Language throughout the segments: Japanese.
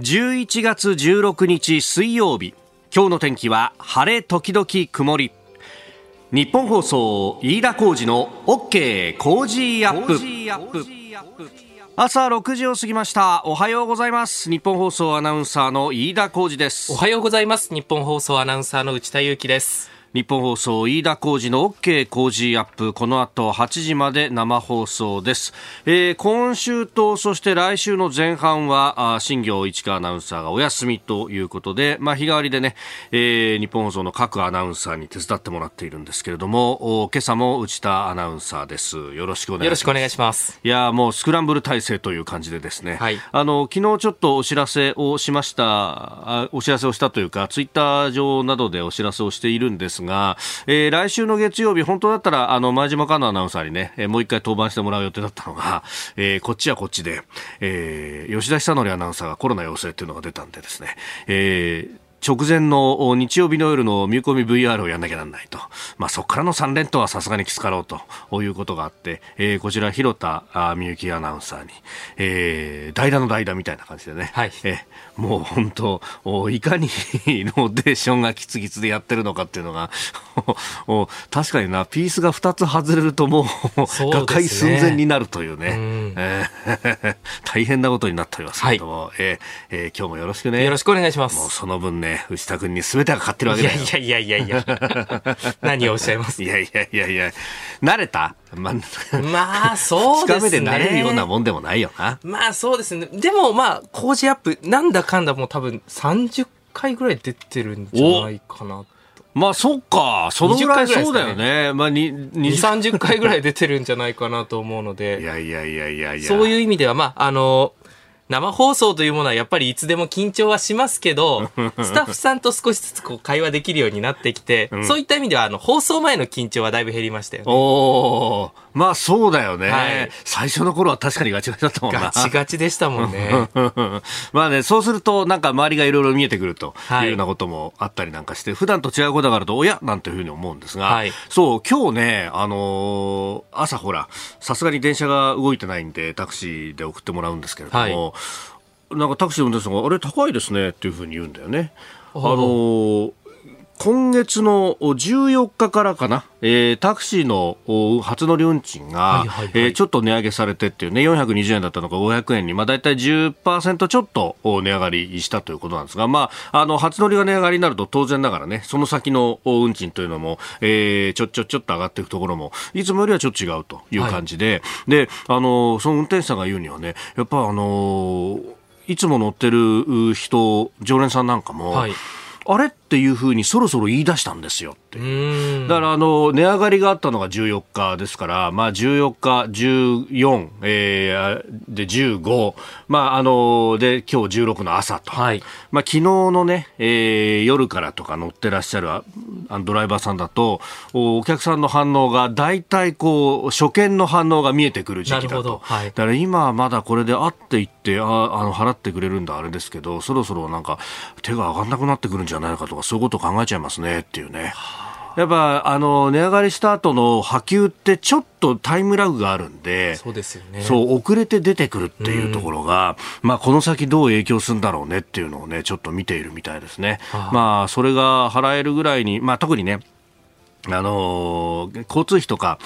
11月16日水曜日。今日の天気は晴れ時々曇り。日本放送飯田浩二の OK 工事アップ。朝6時を過ぎました。おはようございます。日本放送アナウンサーの飯田浩二です。おはようございます。日本放送アナウンサーの内田裕樹です日本放送飯田浩二の OK 工事アップこの後8時まで生放送です、えー、今週とそして来週の前半は新業市川アナウンサーがお休みということで、まあ、日替わりでね、えー、日本放送の各アナウンサーに手伝ってもらっているんですけれども今朝も内田アナウンサーです。よろしくお願いします。いします。いやもうスクランブル体制という感じでですね、はい、あの昨日ちょっとお知らせをしましたお知らせをしたというかツイッター上などでお知らせをしているんですが、えー、来週の月曜日、本当だったら、あの、前島香奈アナウンサーにね、えー、もう一回登板してもらう予定だったのが、えー、こっちはこっちで、えー、吉田久典アナウンサーがコロナ陽性っていうのが出たんでですね、えー、直前の日曜日の夜の見込み VR をやんなきゃなんないと。まあそこからの3連投はさすがにきつかろうということがあって、えー、こちら広田みゆきアナウンサーに、えー、代打の代打みたいな感じでね。はい。えー、もう本当、いかにローテーションがキツキツでやってるのかっていうのが、確かにな、ピースが2つ外れるともう、ね、瓦解寸前になるというね。大変なことになっておりますけども、はい、えー、えー、今日もよろしくね。よろしくお願いします。もうその分ね、内田君に全てがかかってるわけだよ。いやいやいやいやいや。何をおっしゃいますいやいやいやいや。慣れたまあ、まあ、そうですね。2日目で慣れるようなもんでもないよな。まあ、そうですね。でも、まあ、工事アップ、なんだかんだもう多分30回ぐらい出てるんじゃないかなまあ、そっか。そのぐらいそうだよね。まあ、2、30回ぐらい出てるんじゃないかなと思うので。いやいやいやいやいや。そういう意味では、まあ、あの、生放送というものはやっぱりいつでも緊張はしますけど、スタッフさんと少しずつこう会話できるようになってきて、うん、そういった意味ではあの放送前の緊張はだいぶ減りましたよね。おまあそうだよね、はい、最初の頃は確かにガチガチだったもんな。ガチガチでしたもんね。まあね、そうするとなんか周りがいろいろ見えてくるというようなこともあったりなんかして、はい、普段と違うことがあると、おやなんていうふうに思うんですが、はい、そう、今日ね、あのー、朝ほら、さすがに電車が動いてないんで、タクシーで送ってもらうんですけれども、なんかタクシーの運転手さんが、あれ高いですねっていうふうに言うんだよね。あの今月の14日からかな、えー、タクシーの初乗り運賃が、えー、ちょっと値上げされてっていうね、420円だったのが500円に、まあ大体10%ちょっと値上がりしたということなんですが、まあ、あの、初乗りが値上がりになると当然ながらね、その先の運賃というのも、えー、ちょちょちょっと上がっていくところも、いつもよりはちょっと違うという感じで、はい、で、あの、その運転手さんが言うにはね、やっぱあのいつも乗ってる人、常連さんなんかも、はい、あれっていうふうにそろそろ言い出したんですよって。だからあの値上がりがあったのが14日ですから、まあ、14日、14、えー、で15、まあ、あので今日16の朝と、はい、まあ、昨日のね、えー、夜からとか乗ってらっしゃるあのドライバーさんだとお客さんの反応が大体こう初見の反応が見えてくる時期だと、はい、だから今はまだこれであっていってああの払ってくれるんだあれですけどそろそろなんか手が上がらなくなってくるんじゃないかとかそういうことを考えちゃいますねっていうね。やっぱあの値上がりした後の波及ってちょっとタイムラグがあるんで、そうですよね。そう遅れて出てくるっていうところが、まあこの先どう影響するんだろうねっていうのをねちょっと見ているみたいですね。まあそれが払えるぐらいに、まあ特にねあの交通費とか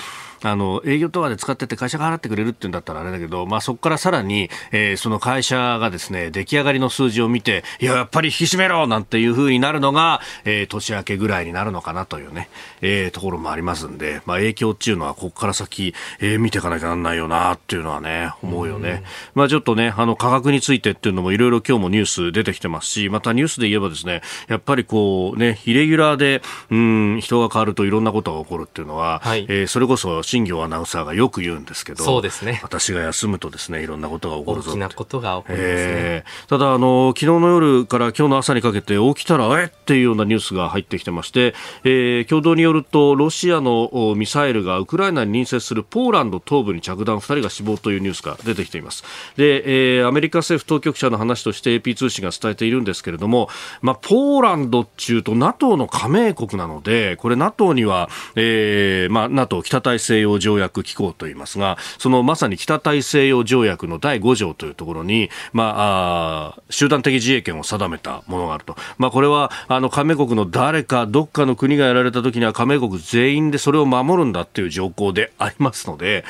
あの営業とかで使ってて会社が払ってくれるっていうんだったらあれだけど、まあ、そこからさらに、えー、その会社がですね出来上がりの数字を見ていややっぱり引き締めろなんていうふうになるのが、えー、年明けぐらいになるのかなというね、えー、ところもありますんで、まあ、影響っていうのはここから先、えー、見ていかなきゃなんないよなっていうのはね思うよね。まあ、ちょっとねあの価格についてっていうのもいろいろ今日もニュース出てきてますしまたニュースで言えばですねやっぱりこうねイレギュラーでうん人が変わるといろんなことが起こるっていうのは、はい、えー、それこそ新業アナウンサーがよく言うんですけど、そうですね。私が休むとですね、いろんなことが起こるぞ。大きなことが起こりますね。えー、ただ、あの、昨日の夜から今日の朝にかけて起きたら、えっ？ていうようなニュースが入ってきてまして、えー、共同によると、ロシアのミサイルがウクライナに隣接するポーランド東部に着弾、2人が死亡というニュースが出てきています。で、えー、アメリカ政府当局者の話として AP 通信が伝えているんですけれども、まあ、ポーランドっていうと NATO の加盟国なので、これ NATO には、えー、まあ、NATO 北大西西洋条約機構といいますが、そのまさに北大西洋条約の第5条というところに、まあ、あ集団的自衛権を定めたものがあると。まあ、これは、あの、加盟国の誰か、どっかの国がやられた時には加盟国全員でそれを守るんだっていう条項でありますので、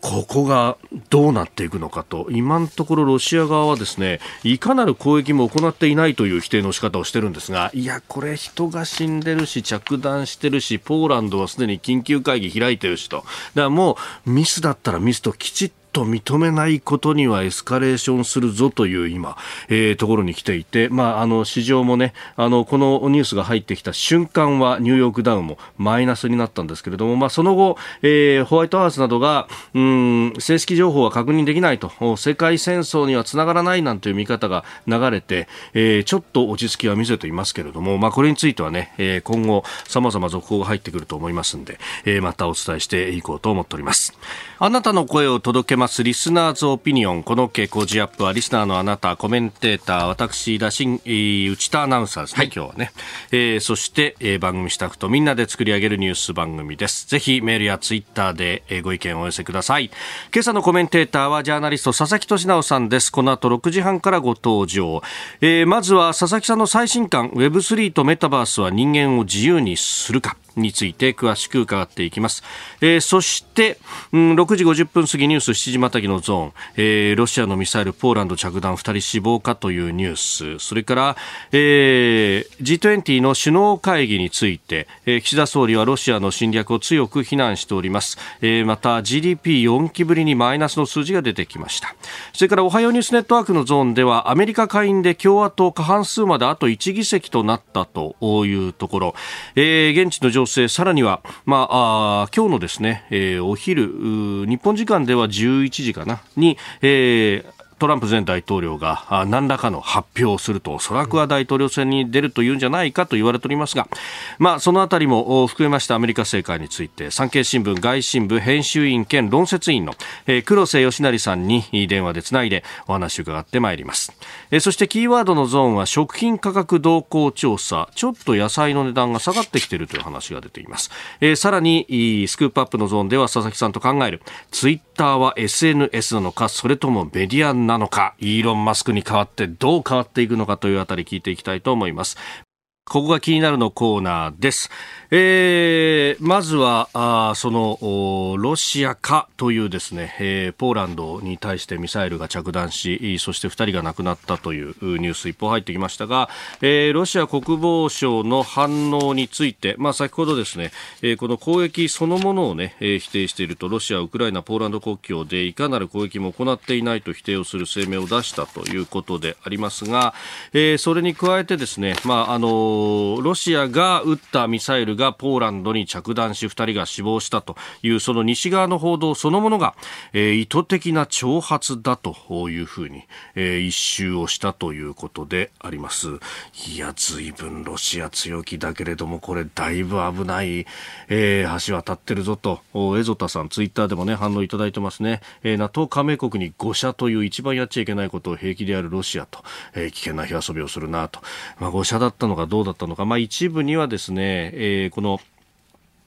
ここがどうなっていくのかと。今のところロシア側はですねいかなる攻撃も行っていないという否定の仕方をしてるんですがいやこれ人が死んでるし着弾してるしポーランドはすでに緊急会議開いてるしと。だからもうミスだったらミスときちっと認めないことにはエスカレーションするぞという今、えー、ところに来ていて、まあ、あの市場もねあのこのニュースが入ってきた瞬間はニューヨークダウンもマイナスになったんですけれども、まあ、その後、えー、ホワイトハウスなどがうん正式情報は確認できないと世界戦争にはつながらないなんていう見方が流れて、えー、ちょっと落ち着きは見せていますけれども、まあ、これについてはね、えー、今後さまざま続報が入ってくると思いますんで、えー、またお伝えしていこうと思っております。あなたの声を届けます。リスナーズオピニオン。この傾向ジアップはリスナーのあなたコメンテーター私田新内田アナウンサーですね、はい、今日はね、えー、そして、えー、番組スタッフとみんなで作り上げるニュース番組です。ぜひメールやツイッターで、えー、ご意見をお寄せください。今朝のコメンテーターはジャーナリスト佐々木俊直さんです。この後6時半からご登場、えー、まずは佐々木さんの最新刊 Web3 とメタバースは人間を自由にするかについて詳しく伺っていきます。えー、そして、うん、6時50分過ぎニュース7時またぎのゾーン、えー、ロシアのミサイルポーランド着弾2人死亡かというニュース、それから、えー、G20 の首脳会議について、えー、岸田総理はロシアの侵略を強く非難しております。えー、また GDP4 期ぶりにマイナスの数字が出てきました。それからおはようニュースネットワークのゾーンではアメリカ下院で共和党過半数まであと1議席となったというところ、えー、現地の情勢さらには、まあ、あ今日のですね、えー、お昼日本時間では11時かなに、えートランプ前大統領が何らかの発表をすると、おそらくは大統領選に出るというんじゃないかと言われておりますが、まあ、そのあたりも含めましたアメリカ政界について、産経新聞外信部編集員兼論説員の、黒瀬義成さんに電話でつないでお話を伺ってまいります。そしてキーワードのゾーンは食品価格動向調査、ちょっと野菜の値段が下がってきているという話が出ています。さらに、スクープアップのゾーンでは佐々木さんと考える、ツイッターは SNS なのか、それともメディアなのか、イーロン・マスクに代わってどう変わっていくのかというあたり聞いていきたいと思います。ここが気になるのコーナーです。えー、まずはあそのロシア化というですね、えー、ポーランドに対してミサイルが着弾しそして2人が亡くなったというニュース一報入ってきましたが、えー、ロシア国防省の反応について、まあ、先ほどですね、えー、この攻撃そのものをね、えー、否定しているとロシア、ウクライナ、ポーランド国境でいかなる攻撃も行っていないと否定をする声明を出したということでありますが、えー、それに加えてですね、まあ、あのロシアが撃ったミサイルがポーランドに着弾し2人が死亡したというその西側の報道そのものが、えー、意図的な挑発だというふうに、えー、一周をしたということであります。いや随分ロシア強気だけれどもこれだいぶ危ない、えー、橋渡ってるぞと。エゾタさんツイッターでもね反応いただいてますね、えー、NATO 加盟国に誤射という一番やっちゃいけないことを平気でやるロシアと、えー、危険な火遊びをするなと、まあ、誤射だったのかどうだったのか、まあ、一部にはですね、えー、この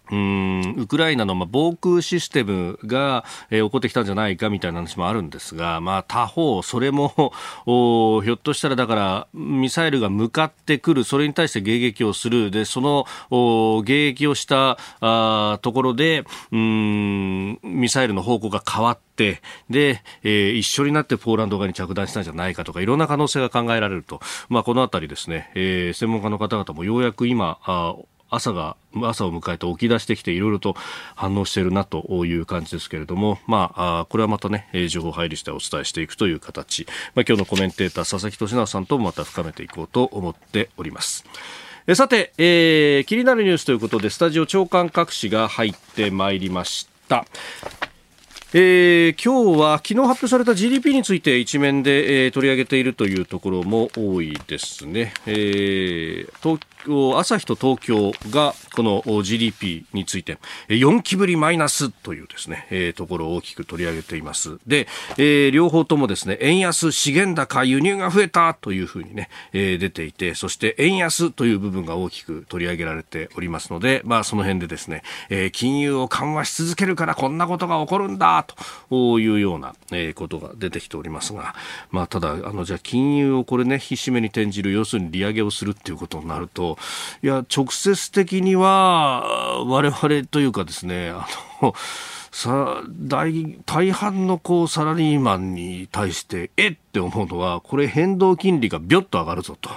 うんウクライナのまあ防空システムが、え、起こってきたんじゃないかみたいな話もあるんですが、まあ、他方、それもおひょっとしたらだからミサイルが向かってくるそれに対して迎撃をする。でそのお迎撃をしたあところでうんミサイルの方向が変わってで、えー、一緒になってポーランド側に着弾したんじゃないかとかいろんな可能性が考えられると、まあ、このあたりですね、えー、専門家の方々もようやく今あ朝が朝を迎えて起き出してきていろいろと反応しているなという感じですけれども、まあ、これはまたね情報入りしてお伝えしていくという形、まあ、今日のコメンテーター佐々木俊直さんともまた深めていこうと思っております。えさて、えー、気になるニュースということでスタジオ長官各紙が入ってまいりました。えー、今日は昨日発表された GDP について一面で、えー、取り上げているというところも多いですね。えー、東朝日と東京がこの GDP について4期ぶりマイナスというですね、えー、ところを大きく取り上げています。で、えー、両方ともですね、円安、資源高、輸入が増えたというふうにね、えー、出ていて、そして円安という部分が大きく取り上げられておりますので、まあその辺でですね、えー、金融を緩和し続けるからこんなことが起こるんだというような、えー、ことが出てきておりますが、まあただ、あの、じゃあ金融をこれね、引き締めに転じる、要するに利上げをするっていうことになると、いや、直接的には、我々というかですね、あの、さ大大半のこうサラリーマンに対してえっって思うのはこれ変動金利がビョッと上がるぞと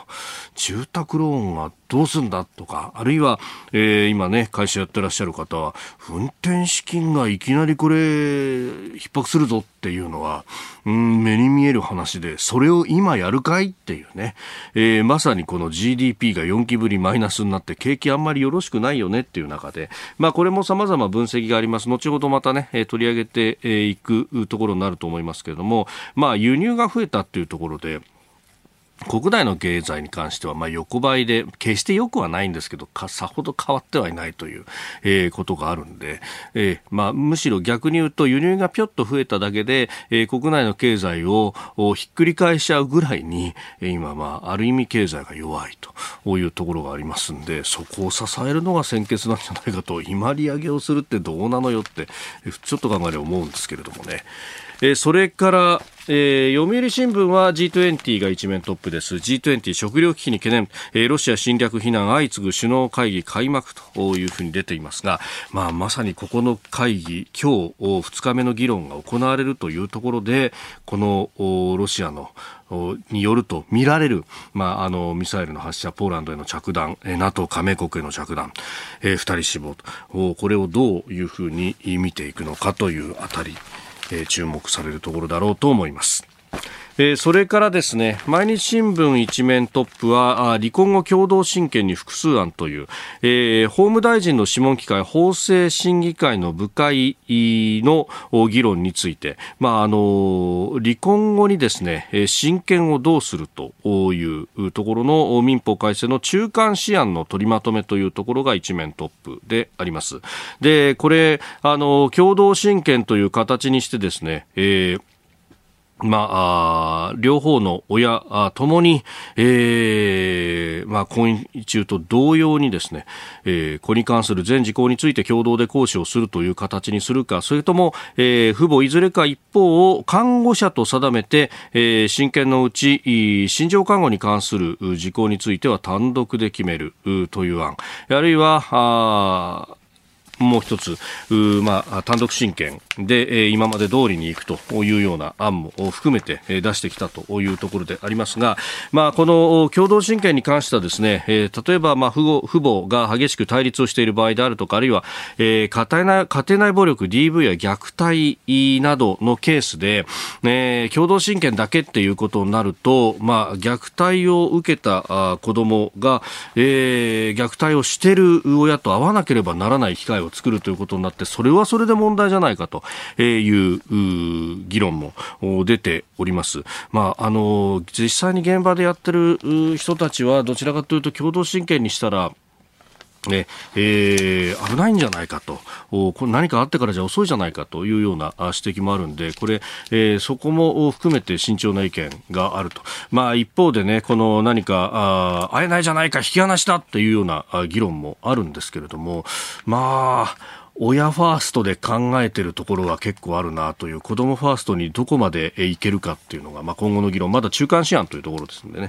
住宅ローンがどうすんだとか、あるいは、えー、今ね、会社やってらっしゃる方は、運転資金がいきなりこれ、逼迫するぞっていうのは、うん、目に見える話で、それを今やるかいっていうね、えー、まさにこの GDP が4期ぶりマイナスになって、景気あんまりよろしくないよねっていう中で、まあこれも様々分析があります。後ほどまたね、取り上げていくところになると思いますけれども、まあ輸入が増えたっていうところで、国内の経済に関しては、まあ、横ばいで、決して良くはないんですけど、さほど変わってはいないという、えー、ことがあるんで、えー、まあ、むしろ逆に言うと、輸入がぴょっと増えただけで、えー、国内の経済をひっくり返しちゃうぐらいに、今、まあ、ある意味経済が弱いというところがありますんで、そこを支えるのが先決なんじゃないかと、今利上げをするってどうなのよって、ちょっと考えれば思うんですけれどもね。えそれから、えー、読売新聞は G20 が一面トップです。G20 食糧危機に懸念、えー、ロシア侵略非難相次ぐ首脳会議開幕というふうに出ていますが、まあ、まさにここの会議今日2日目の議論が行われるというところでこのロシアのによると見られる、まあ、あのミサイルの発射ポーランドへの着弾 NATO 加盟国への着弾、えー、2人死亡と。これをどういうふうに見ていくのかというあたりえ注目されるところだろうと思います。えー、それからですね、毎日新聞一面トップは、離婚後共同親権に複数案という、えー、法務大臣の諮問機会、法制審議会の部会の議論について、まあ、あの、離婚後にですね、親権をどうするというところの民法改正の中間試案の取りまとめというところが一面トップであります。で、これ、あの、共同親権という形にしてですね、えーまあ、両方の親ともに、えー、まあ、婚姻中と同様にですね、えー、子に関する全事項について共同で行使をするという形にするか、それとも、えー、父母いずれか一方を看護者と定めて、えー、親権のうち、心情看護に関する事項については単独で決めるという案、あるいは、あもう一つ、まあ、単独親権。で、え今まで通りに行くというような案も含めて、え出してきたというところでありますが、まあ、この共同親権に関してはですね、え例えば、まあ、父母が激しく対立をしている場合であるとか、あるいは、え家庭内家庭内暴力、DV や虐待などのケースで、え共同親権だけっていうことになると、まあ、虐待を受けた子供が、えー、虐待をしている親と会わなければならない機会を作るということになって、それはそれで問題じゃないかという議論も出ております。まあ、あの、実際に現場でやってる人たちは、どちらかというと共同親権にしたら、ねえー、危ないんじゃないかとこれ何かあってからじゃ遅いじゃないかというような指摘もあるんでこれ、えー、そこも含めて慎重な意見があると、まあ、一方でねこの何かあ会えないじゃないか引き離したっていうような議論もあるんですけれどもまあ親ファーストで考えてるところは結構あるなという子供ファーストにどこまでいけるかっていうのが、まあ、今後の議論まだ中間試案というところですんでね。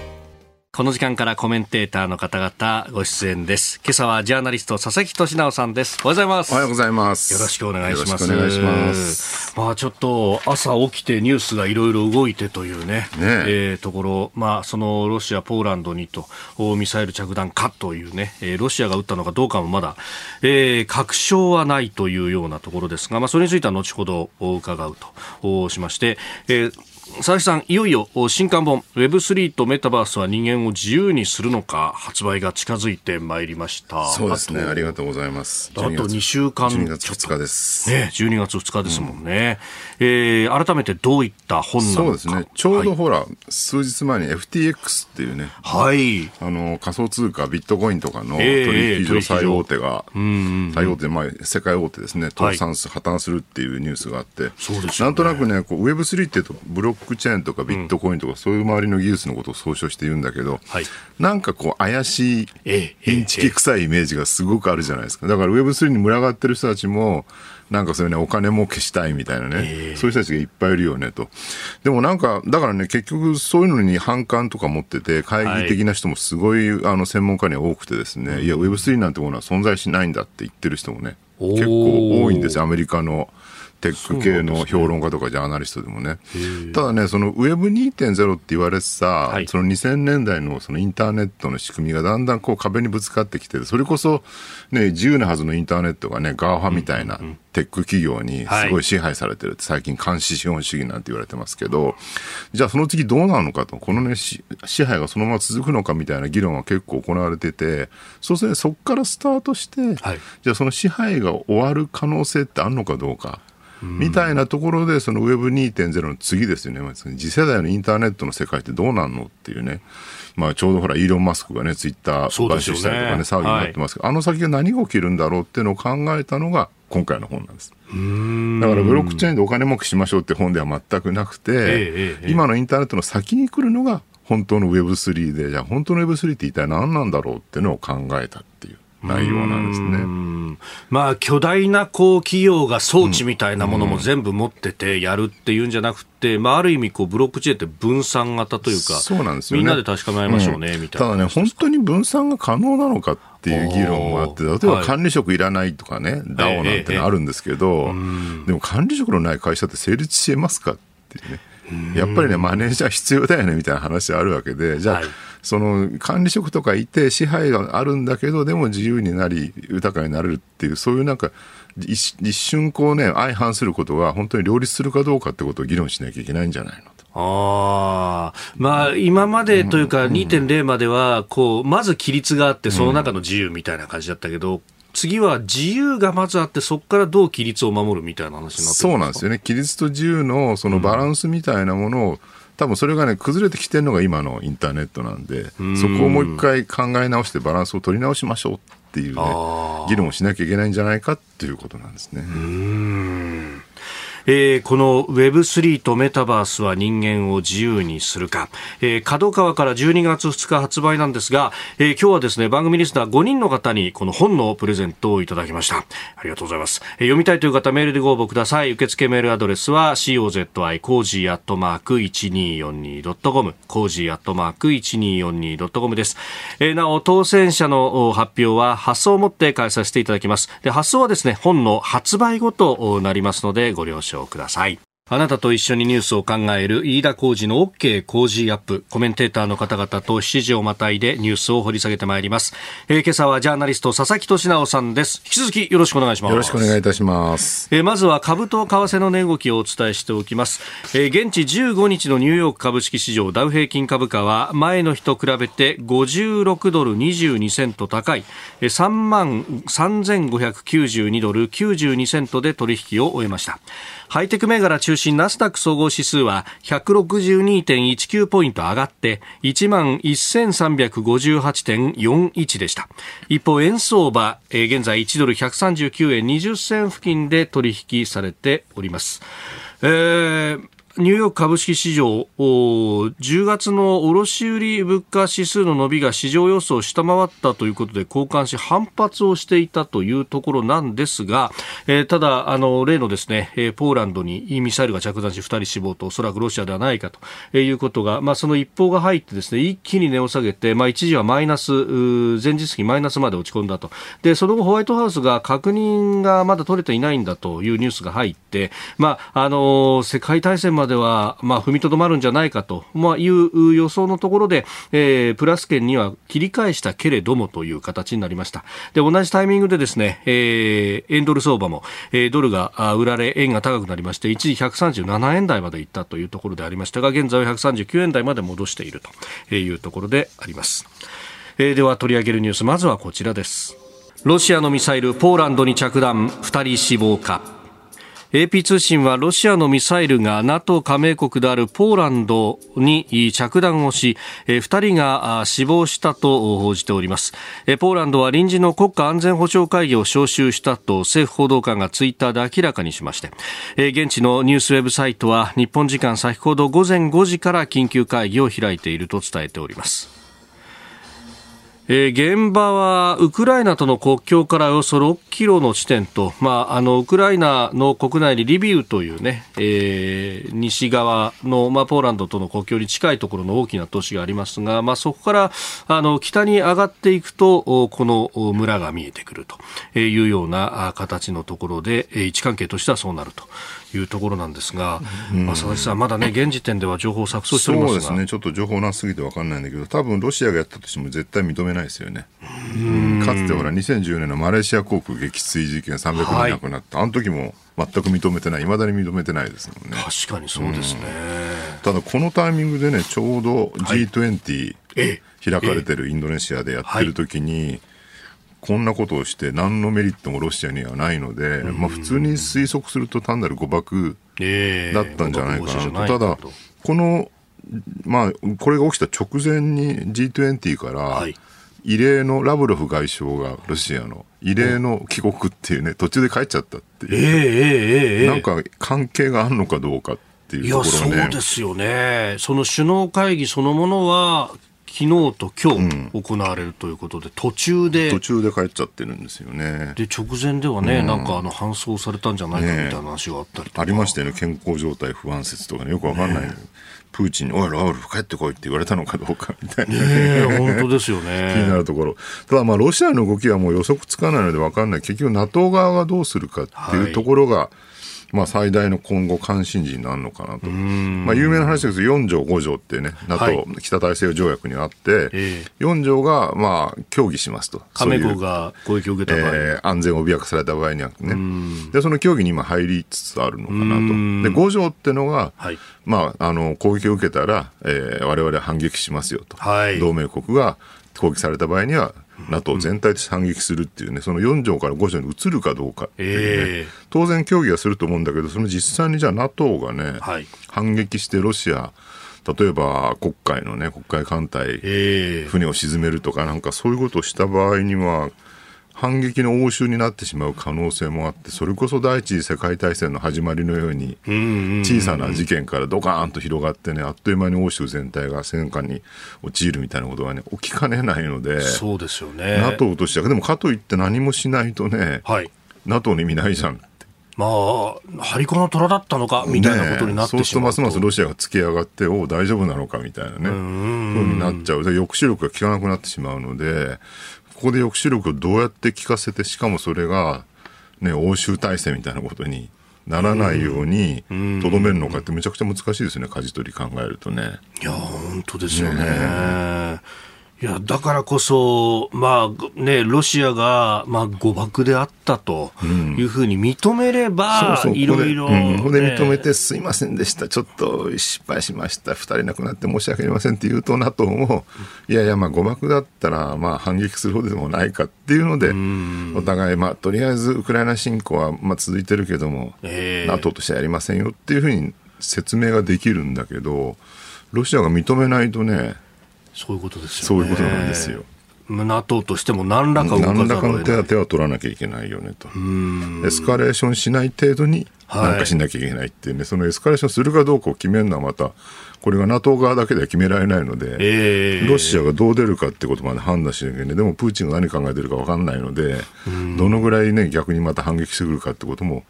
この時間からコメンテーターの方々ご出演です。今朝はジャーナリスト佐々木俊直さんです。おはようございます。おはようございます。よろしくお願いします。お願いします。まあちょっと朝起きてニュースがいろいろ動いてというね、ねえー、ところ、まあそのロシア、ポーランドにとミサイル着弾かというね、えー、ロシアが撃ったのかどうかもまだ、えー、確証はないというようなところですが、まあそれについては後ほど伺うとしまして、えー佐々木さん、いよいよ新刊本 Web3 とメタバースは人間を自由にするのか発売が近づいてまいりました。そうですね。ありがとうございます。あと2週間。12月2日です。ね12月2日ですもんね、うん、えー、改めてどういった本なのか。そうですね。ちょうどほら、はい、数日前に FTX っていうね。はい。あの仮想通貨ビットコインとかの取引所最大手が、えー、最大手、まあ、世界大手ですね。倒産す、はい、破綻するっていうニュースがあって。そうです、ね、なんとなくねこう Web3 っていうとブロックチェーンとかビットコインとか、そういう周りの技術のことを総称して言うんだけど、はい、なんかこう怪しい、インチキ臭いイメージがすごくあるじゃないですか。だから Web3 に群がってる人たちも、なんかそういうね、お金も消したいみたいなね、そういう人たちがいっぱいいるよねと。でもなんか、だからね、結局そういうのに反感とか持ってて、会議的な人もすごい、はい、あの、専門家には多くてですね、いや、Web3 なんてものは存在しないんだって言ってる人もね、結構多いんですよ、アメリカの。テック系の評論家とかジャーナリストでもね。ただね、その Web2.0 って言われてさ、はい、その2000年代のそのインターネットの仕組みがだんだんこう壁にぶつかってきて、それこそね、自由なはずのインターネットがね、 GAFA みたいなテック企業にすごい支配されてるって最近監視資本主義なんて言われてますけど、じゃあその次どうなるのかと、このね、支配がそのまま続くのかみたいな議論は結構行われてて、そうするとそこからスタートして、はい、じゃあその支配が終わる可能性ってあるのかどうか。みたいなところで、その Web2.0 の次ですよね、次世代のインターネットの世界ってどうなんのっていうね、まあ、ちょうどほら、イーロン・マスクがね、ツイッター買収したりとかね、騒ぎになってますけど、はい、あの先が何が起きるんだろうっていうのを考えたのが、今回の本なんです。だからブロックチェーンでお金儲けしましょうって本では全くなくて、ええ今のインターネットの先に来るのが本当の Web3 で、じゃあ本当の Web3 って一体何なんだろうっていうのを考えたっていう。内容なんですね。まあ、巨大なこう企業が装置みたいなものも全部持っててやるっていうんじゃなくて、まあ、ある意味こうブロックチェーンって分散型というか、そうなんですよ、ね、みんなで確かめましょうね、うん、みたいな。ただね、本当に分散が可能なのかっていう議論もあって、例えば管理職いらないとかね、はい、DAO なんてのあるんですけど、えええ、でも管理職のない会社って成立しえますかっていうね。やっぱりね、マネージャー必要だよねみたいな話あるわけで、じゃあ、はいその管理職とかいて支配があるんだけどでも自由になり豊かになれるっていうそういうなんか一瞬こうね相反することが本当に両立するかどうかってことを議論しなきゃいけないんじゃないのあまあ、今までというか2.0まではこうまず規律があってその中の自由みたいな感じだったけど、次は自由がまずあって、そこからどう規律を守るみたいな話になってそうなんですよね、規律と自由のそのバランスみたいなものを、多分それがね崩れてきてるのが今のインターネットなんでそこをもう一回考え直してバランスを取り直しましょうっていうね議論をしなきゃいけないんじゃないかっていうことなんですね。えー、この Web3 とメタバースは人間を自由にするか、えー、角川から12月2日発売なんですが、えー、今日はですね、番組リスナー5人の方にこの本のプレゼントをいただきました。ありがとうございます。えー、読みたいという方メールでご応募ください。受付メールアドレスは cozy cozy アットマーク 1242.com cozy アットマーク 1242.com です。えー、なお、当選者の発表は発送をもって代えさせていただきます。で、発送はですね、本の発売後となりますのでご了承ください。あなたと一緒にニュースを考える飯田浩二の OK 工事アップ。コメンテーターの方々と7時をまたいでニュースを掘り下げてまいります。えー、今朝はジャーナリスト佐々木俊直さんです。引き続きよろしくお願いします。よろしくお願いいたします。えー、まずは株と為替の値動きをお伝えしておきます。えー、現地15日のニューヨーク株式市場ダウ平均株価は前の日と比べて56ドル22セント高い3万3592ドル92セントで取引を終えました。ハイテク銘柄中心ナスダック総合指数は162.19ポイント上がって11,358.41でした。一方、円相場、現在1ドル139円20銭付近で取引されております。えーニューヨーク株式市場、10月の卸売物価指数の伸びが市場予想を下回ったということで、交換し反発をしていたというところなんですが、えー、ただ、あの、例のですね、ポーランドにミサイルが着弾し2人死亡と、おそらくロシアではないかということが、まあ、その一報が入ってですね、一気に値を下げて、まあ、一時はマイナス、前日比マイナスまで落ち込んだと。で、その後ホワイトハウスが確認がまだ取れていないんだというニュースが入って、まあ、あの、世界大戦までは、まあ、踏みとどまるんじゃないかと、まあ、いう予想のところで、えー、プラス圏には切り返したけれどもという形になりました。で、同じタイミングでですね、えー、円ドル相場も、えー、ドルが売られ、円が高くなりまして、一時137円台までいったというところでありましたが、現在は139円台まで戻しているというところであります。えー、では取り上げるニュース、まずはこちらです。ロシアのミサイル、ポーランドに着弾、2人死亡か。AP 通信はロシアのミサイルが NATO 加盟国であるポーランドに着弾をし、2人が死亡したと報じております。ポーランドは臨時の国家安全保障会議を招集したと政府報道官がツイッターで明らかにしまして、現地のニュースウェブサイトは日本時間先ほど午前5時から緊急会議を開いていると伝えております。えー、現場はウクライナとの国境からおよそ6キロの地点と、まあ、あのウクライナの国内にリビウというね、えー、西側の、まあ、ポーランドとの国境に近いところの大きな都市がありますが、まあ、そこからあの北に上がっていくとこの村が見えてくるというような形のところで位置関係としてはそうなると。いうところなんですが、うん、まあ、佐々木さん、まだね、現時点では情報を錯綜しておりますそうですね、ちょっと情報なすぎて分かんないんだけど、多分ロシアがやったとしても絶対認めないですよね。かつてほら、2010年のマレーシア航空撃墜事件、300人亡くなった、はい、あの時も全く認めてない、いまだに認めてないですもんね。確かにそうですね。ただ、このタイミングでね、ちょうど G20、はい、開かれてるインドネシアでやってる時に、こんなことをして何のメリットもロシアにはないので、まあ、普通に推測すると単なる誤爆だったんじゃないかなと。ただ、この、まあ、これが起きた直前に G20 から、異例のラブロフ外相がロシアの異例の帰国っていうね、途中で帰っちゃったっていう、なんか関係があるのかどうかっていうところね。そうですよね。その首脳会議そのものは昨日と今日行われるということで、うん、途中で途中で帰っちゃってるんですよね。で直前ではね、うん、なんかあの搬送されたんじゃないかみたいな話があったりとか、ね、ありましたよね。健康状態不安説とかね。よくわかんない、ね、プーチンに「おいラウルフ帰ってこい」って言われたのかどうかみたいなね。本当ですよね。気になるところ。ただまあロシアの動きはもう予測つかないのでわかんない。結局 NATO 側がどうするかっていうところが、はいまあ、最大の今後関心事になるのかなと。まあ、有名な話ですけど、4条、5条ってね、NATO、はい、北大西洋条約にあって、えー、4条が、まあ、協議しますと。加盟国が攻撃を受けた場合、えー、安全を脅かされた場合にはね。で、その協議に今入りつつあるのかなと。で、5条ってのが、はい、まあ、あの、攻撃を受けたら、えー、我々は反撃しますよと。はい、同盟国が攻撃された場合には、NATO 全体で反撃するっていうね、その4条から5条に移るかどうかっていうね、えー、当然協議はすると思うんだけど、その実際にじゃあ NATO がね、はい、反撃してロシア、例えば黒海のね、黒海艦隊、えー、船を沈めるとか、なんかそういうことをした場合には、反撃の応酬になってしまう可能性もあってそれこそ第一次世界大戦の始まりのように小さな事件からドカーンと広がってねあっという間に欧州全体が戦火に陥るみたいなことがね起きかねないのでそうですよね。NATO としては。でもかといって何もしないとね、はい、NATO の意味ないじゃんまあ、張り子の虎だったのかみたいなことになってしまうと、ね、そうするとますますロシアがつけ上がってお大丈夫なのかみたいなねそうになっちゃう。抑止力が効かなくなってしまうのでここで抑止力をどうやって効かせて、しかもそれが、ね、欧州体制みたいなことにならないようにとどめるのかってめちゃくちゃ難しいですね、舵取り考えるとね。いや、本当ですよね。ねいや、だからこそ、まあね、ロシアが、まあ、誤爆であったというふうに認めれば、そうそういろいろ、ね、ここで認めて、すいませんでした、ちょっと失敗しました、2人亡くなって申し訳ありませんって言うと、NATO も、いやいや、まあ、誤爆だったら、まあ、反撃するほどでもないかっていうので、お互い、まあ、とりあえずウクライナ侵攻は、まあ、続いてるけども、えー、NATO としてはやりませんよっていうふうに説明ができるんだけど、ロシアが認めないとね、そういうことですよね。そういうことなんですよ。NATO としても何らか何らかの手当ては取らなきゃいけないよねと。エスカレーションしない程度になんかしなきゃいけないって。いうね、そのエスカレーションするかどうかを決めるのはまた、これが NATO 側だけでは決められないので、えー、ロシアがどう出るかってことまで判断しなきゃいけない、でもプーチンが何考えてるか分かんないので、どのぐらいね、逆にまた反撃してくるかってことも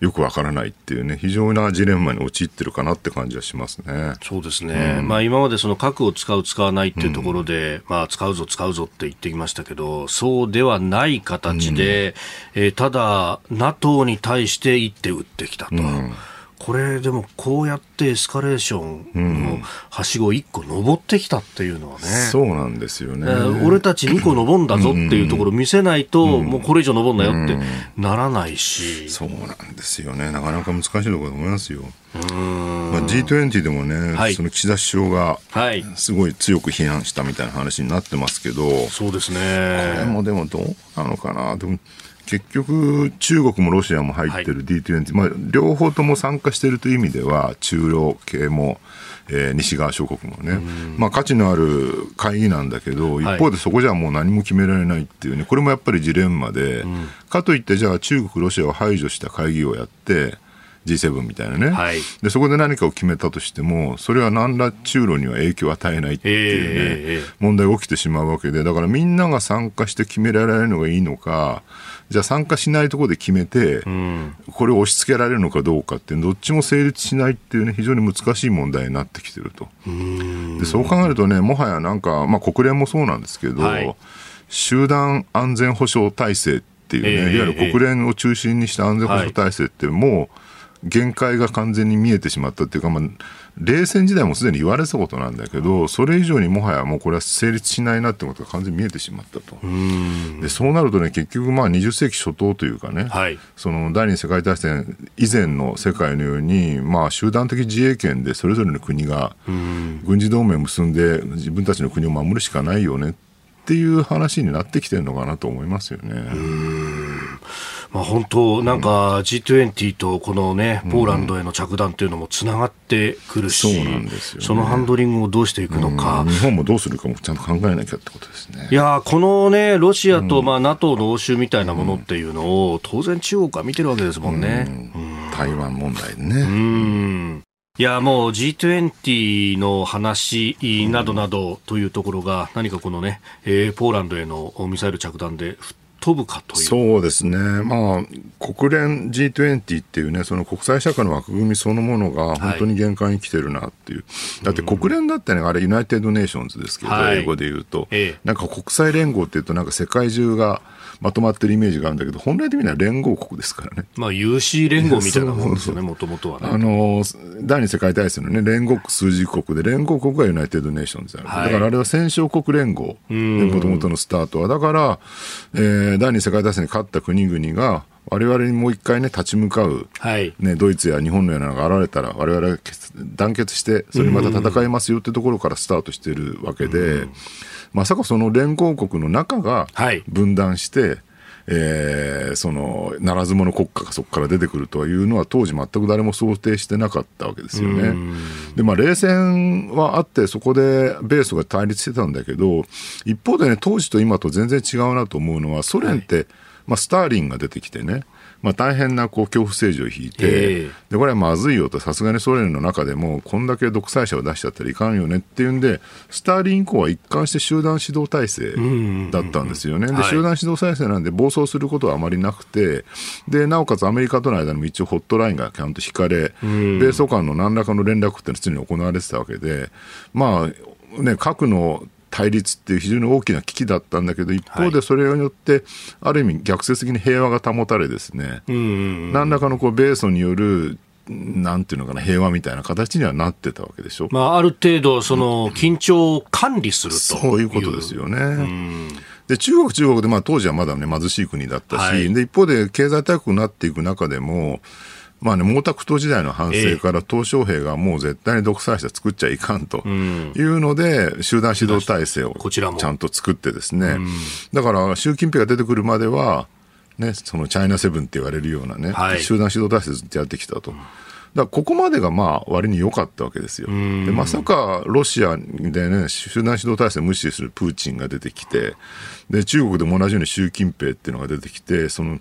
よくわからないっていうね、非常なジレンマに陥ってるかなって感じはしますね。そうですね。うん、まあ今までその核を使う、使わないっていうところで、うん、まあ使うぞ、使うぞって言ってきましたけど、そうではない形で、うん、えー、ただ、NATO に対して一手打ってきたと。これでもこうやってエスカレーションのはしご1個登ってきたっていうのはね、そうなんですよね。俺たち2個登んだぞっていうところを見せないと、もうこれ以上登んなよってならないし、そうなんですよね。なかなか難しいところだと思いますよ。まあ、G20 でもね、はい、その岸田首相がすごい強く批判したみたいな話になってますけど、そうですね。これもでもどうなのかな。でも結局、中国もロシアも入ってる D20、はい、まあ、両方とも参加しているという意味では、中ロ系も、えー、西側諸国もね、まあ、価値のある会議なんだけど、一方でそこじゃもう何も決められないっていうね、これもやっぱりジレンマで、かといって、じゃあ中国、ロシアを排除した会議をやって、G7 みたいなね、はい、でそこで何かを決めたとしてもそれは何ら中ロには影響を与えないっていうね、えー、問題が起きてしまうわけでだからみんなが参加して決められるのがいいのかじゃあ参加しないところで決めて、うん、これを押し付けられるのかどうかってどっちも成立しないっていうね非常に難しい問題になってきてると。でそう考えるとねもはやなんか、まあ、国連もそうなんですけど、はい、集団安全保障体制っていうね、えー、いわゆる国連を中心にした安全保障体制ってもう、限界が完全に見えてしまったっていうか、まあ、冷戦時代もすでに言われたことなんだけど、それ以上にもはやもうこれは成立しないなってことが完全に見えてしまったと。でそうなるとね、結局、まあ20世紀初頭というかね、はい、その第二次世界大戦以前の世界のように、まあ、集団的自衛権でそれぞれの国が軍事同盟を結んで、自分たちの国を守るしかないよねっていう話になってきてるのかなと思いますよね。まあ、本当、なんか G20 とこのね、ポーランドへの着弾というのもつながってくるし、そうなんですよ、ね、そのハンドリングをどうしていくのか、日本もどうするかもちゃんと考えなきゃってことですね。いやこのね、ロシアとまあ NATO の応酬みたいなものっていうのを、当然中国は見てるわけですもんね。台湾問題ね。うん。いやもう G20 の話などなどというところが何かこのね、えー、ポーランドへのミサイル着弾で飛ぶかという。そうですね、まあ、国連 G20 っていうね、その国際社会の枠組みそのものが本当に限界に来てるなっていう、はい、だって国連だってね、あれ、 United Nations ですけど、はい、英語で言うと、ええ、なんか国際連合っていうと、なんか世界中が、まとまってるイメージがあるんだけど、本来的には連合国ですからね。まあ、有志連合みたいなもんですよね、もともとはね。あの、第二次世界大戦のね、連合国数十国で、連合国が United Nations である。はい、だからあれは戦勝国連合もともとのスタートは。だから、えー、第二次世界大戦に勝った国々が、我々にもう一回ね、立ち向かう、はい、ね、ドイツや日本のようなのが現れたら、我々は団結して、それにまた戦いますよってところからスタートしているわけで、まさかその連合国の中が分断して、はいえー、そのならず者国家がそこから出てくるというのは当時全く誰も想定してなかったわけですよね。でまあ冷戦はあってそこで米ソが対立してたんだけど一方でね当時と今と全然違うなと思うのはソ連って、はい、まあ、スターリンが出てきてねまあ、大変なこう恐怖政治を引いて、えー、でこれはまずいよと、さすがにソ連の中でも、こんだけ独裁者を出しちゃったらいかんよねっていうんで、スターリン以降は一貫して集団指導体制だったんですよね。で、集団指導体制なんで、暴走することはあまりなくて、で、なおかつアメリカとの間にも一応ホットラインがちゃんと引かれ、米ソ間の何らかの連絡っていうのは常に行われてたわけで、まあ、ね、核の対立っていう非常に大きな危機だったんだけど、一方でそれによって、ある意味逆説的に平和が保たれですね、何らかのこう米ソによるなんていうのかな、平和みたいな形にはなってたわけでしょ。まあ、ある程度、その、緊張を管理するとそういうことですよね。で、中国、中国で、まあ、当時はまだね、貧しい国だったし、はい、で、一方で経済大国になっていく中でも、まあね、毛沢東時代の反省から、鄧小平がもう絶対に独裁者作っちゃいかんというので、集団指導体制をちゃんと作ってですね、だから習近平が出てくるまでは、ね、そのチャイナセブンって言われるようなね、はい、集団指導体制ずっとやってきたと。だここまでがまあ割に良かったわけですよ。でまさかロシアでね、集団指導体制を無視するプーチンが出てきて、で中国でも同じように習近平っていうのが出てきて、その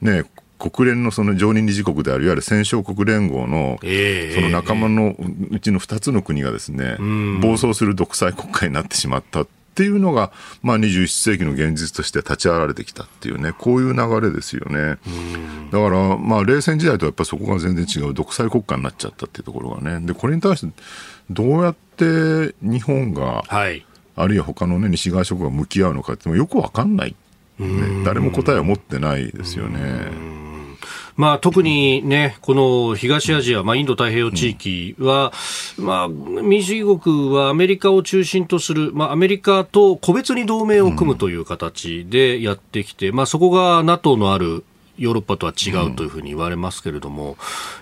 ね、国連のその常任理事国であるいわゆる戦勝国連合のその仲間のうちの2つの国がですね、暴走する独裁国家になってしまったっていうのが、まあ、21世紀の現実として立ち現れてきたっていうね、こういう流れですよね。だから、まあ、冷戦時代とやっぱりそこが全然違う独裁国家になっちゃったっていうところがね。で、これに対して、どうやって日本が、はい、あるいは他のね、西側諸国が向き合うのかってよくわかんない、ね。誰も答えを持ってないですよね。まあ、特にね、この東アジア、まあ、インド太平洋地域は、まあ、民主主義国はアメリカを中心とする、まあ、アメリカと個別に同盟を組むという形でやってきて、まあ、そこが NATO のあるヨーロッパとは違うというふうに言われますけれども、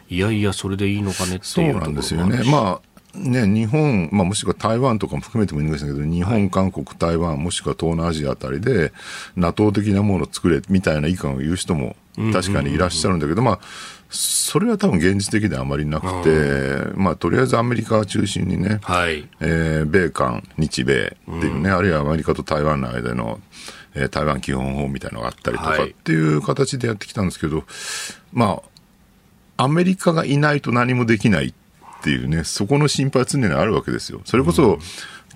いやいや、それでいいのかねっていうそうなんですよね。まあね、日本、まあ、もしくは台湾とかも含めてもいいんですけど、日本、韓国、台湾、もしくは東南アジアあたりで、NATO 的なものを作れみたいな意見を言う人も確かにいらっしゃるんだけど、まあ、それは多分現実的ではあまりなくて、まあ、とりあえずアメリカを中心にね、はい。えー、米韓、日米っていうね、うん、あるいはアメリカと台湾の間の、えー、台湾基本法みたいなのがあったりとかっていう形でやってきたんですけど、まあ、アメリカがいないと何もできないっていうね、そこの心配は常にあるわけですよ。それこそ、うん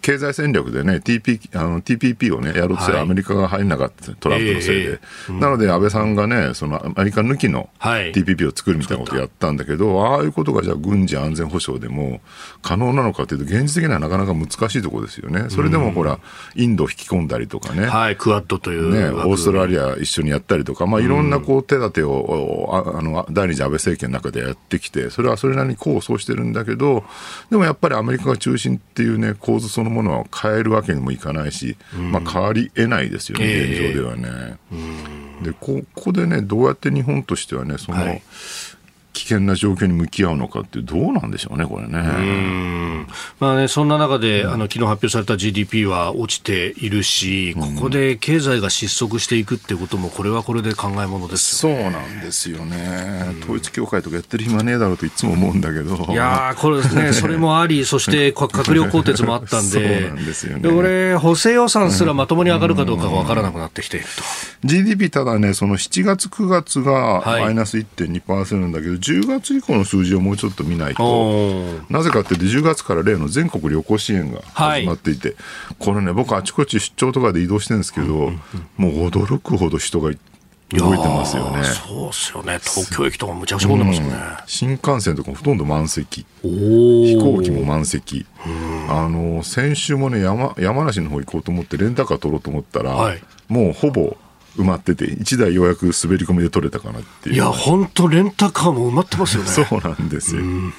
経済戦略でね、TP、あの TPP をね、やろうとしたらアメリカが入らなかった、トランプのせいで。えー、なので、安倍さんがね、そのアメリカ抜きの TPP を作るみたいなことをやったんだけど、ああいうことがじゃあ軍事安全保障でも可能なのかというと、現実的にはなかなか難しいところですよね。それでもほら、インドを引き込んだりとかね。はい、クワッドという。ね、オーストラリア一緒にやったりとか、まあいろんなこう手立てを、ああの、第二次安倍政権の中でやってきて、それはそれなりに功を奏してるんだけど、でもやっぱりアメリカが中心っていうね、構図そのものは変えるわけにもいかないし、まあ、変わり得ないですよね、現状ではね。でここでね、どうやって日本としてはね、その、はい危険な状況に向き合うのかってどうなんでしょうね、これね。まあね、そんな中で、うん、あの昨日発表された GDP は落ちているし、ここで経済が失速していくってことも、これはこれで考えものです、ね、そうなんですよね、統一教会とかやってる暇ねえだろうといつも思うんだけど。いやこれですね、それもあり、そして閣僚更迭もあったんで、そうなんですよね。俺、補正予算すらまともに上がるかどうかが分からなくなってきていると。GDP ただね、その7月、9月がマイナス1.2%なんだけど、はい10月以降の数字をもうちょっと見ないと、なぜかっていうと、10月から例の全国旅行支援が始まっていて、はい、これね、僕、あちこち出張とかで移動してるんですけど、もう驚くほど人が動いてますよね。そうですよね。東京駅とかむちゃくちゃ混んでますよね、うん、新幹線とかもほとんど満席。飛行機も満席。あの、先週もね、山、山梨の方行こうと思って、レンタカー取ろうと思ったら、はい、もうほぼ、埋まってて、1台ようやく滑り込みで取れたかなっていう。いや、本当レンタカーも埋まってますよね。そうなんですよ。うん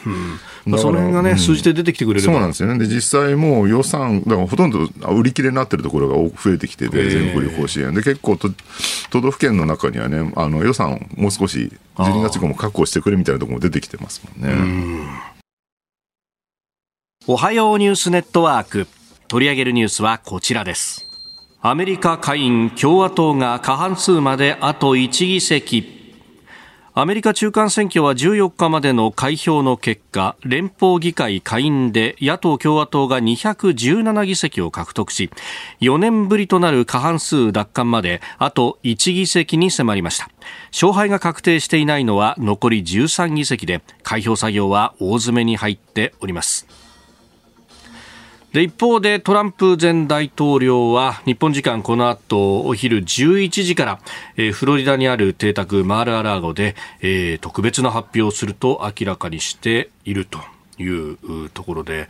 まあ、その辺がね、うん、数字で出てきてくれるそうなんですよね。で、実際もう予算、だからほとんど売り切れになってるところが増えてきてて、全国旅行支援。で、結構と、都道府県の中にはね、あの予算もう少し12月以降も確保してくれみたいなところも出てきてますもんね。んおはようニュースネットワーク。取り上げるニュースはこちらです。アメリカ下院共和党が過半数まであと1議席。アメリカ中間選挙は14日までの開票の結果連邦議会下院で野党共和党が217議席を獲得し4年ぶりとなる過半数奪還まであと1議席に迫りました。勝敗が確定していないのは残り13議席で開票作業は大詰めに入っております。で一方でトランプ前大統領は日本時間この後お昼11時から、えー、フロリダにある邸宅マール・ア・ラーゴで、えー、特別な発表をすると明らかにしていると。いうところで、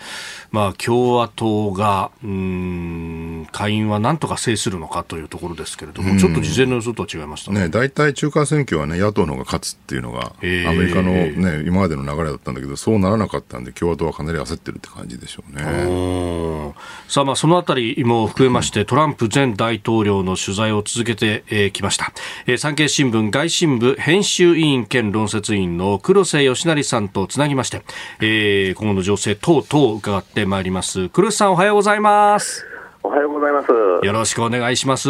まあ、共和党が、うん、下院はなんとか制するのかというところですけれども、ちょっと事前の予想とは違いましたね。大体、中間選挙はね、野党の方が勝つっていうのが、アメリカのね、今までの流れだったんだけど、そうならなかったんで、共和党はかなり焦ってるって感じでしょうね。さあ、まあ、そのあたりも含めまして、トランプ前大統領の取材を続けてき、えー、ました。えー、産経新聞外信部編集委員兼論説委員の黒瀬義成さんとつなぎまして、えー、今後の情勢等々伺ってまいります。黒瀬さんおはようございます。おはようございます。よろしくお願いします。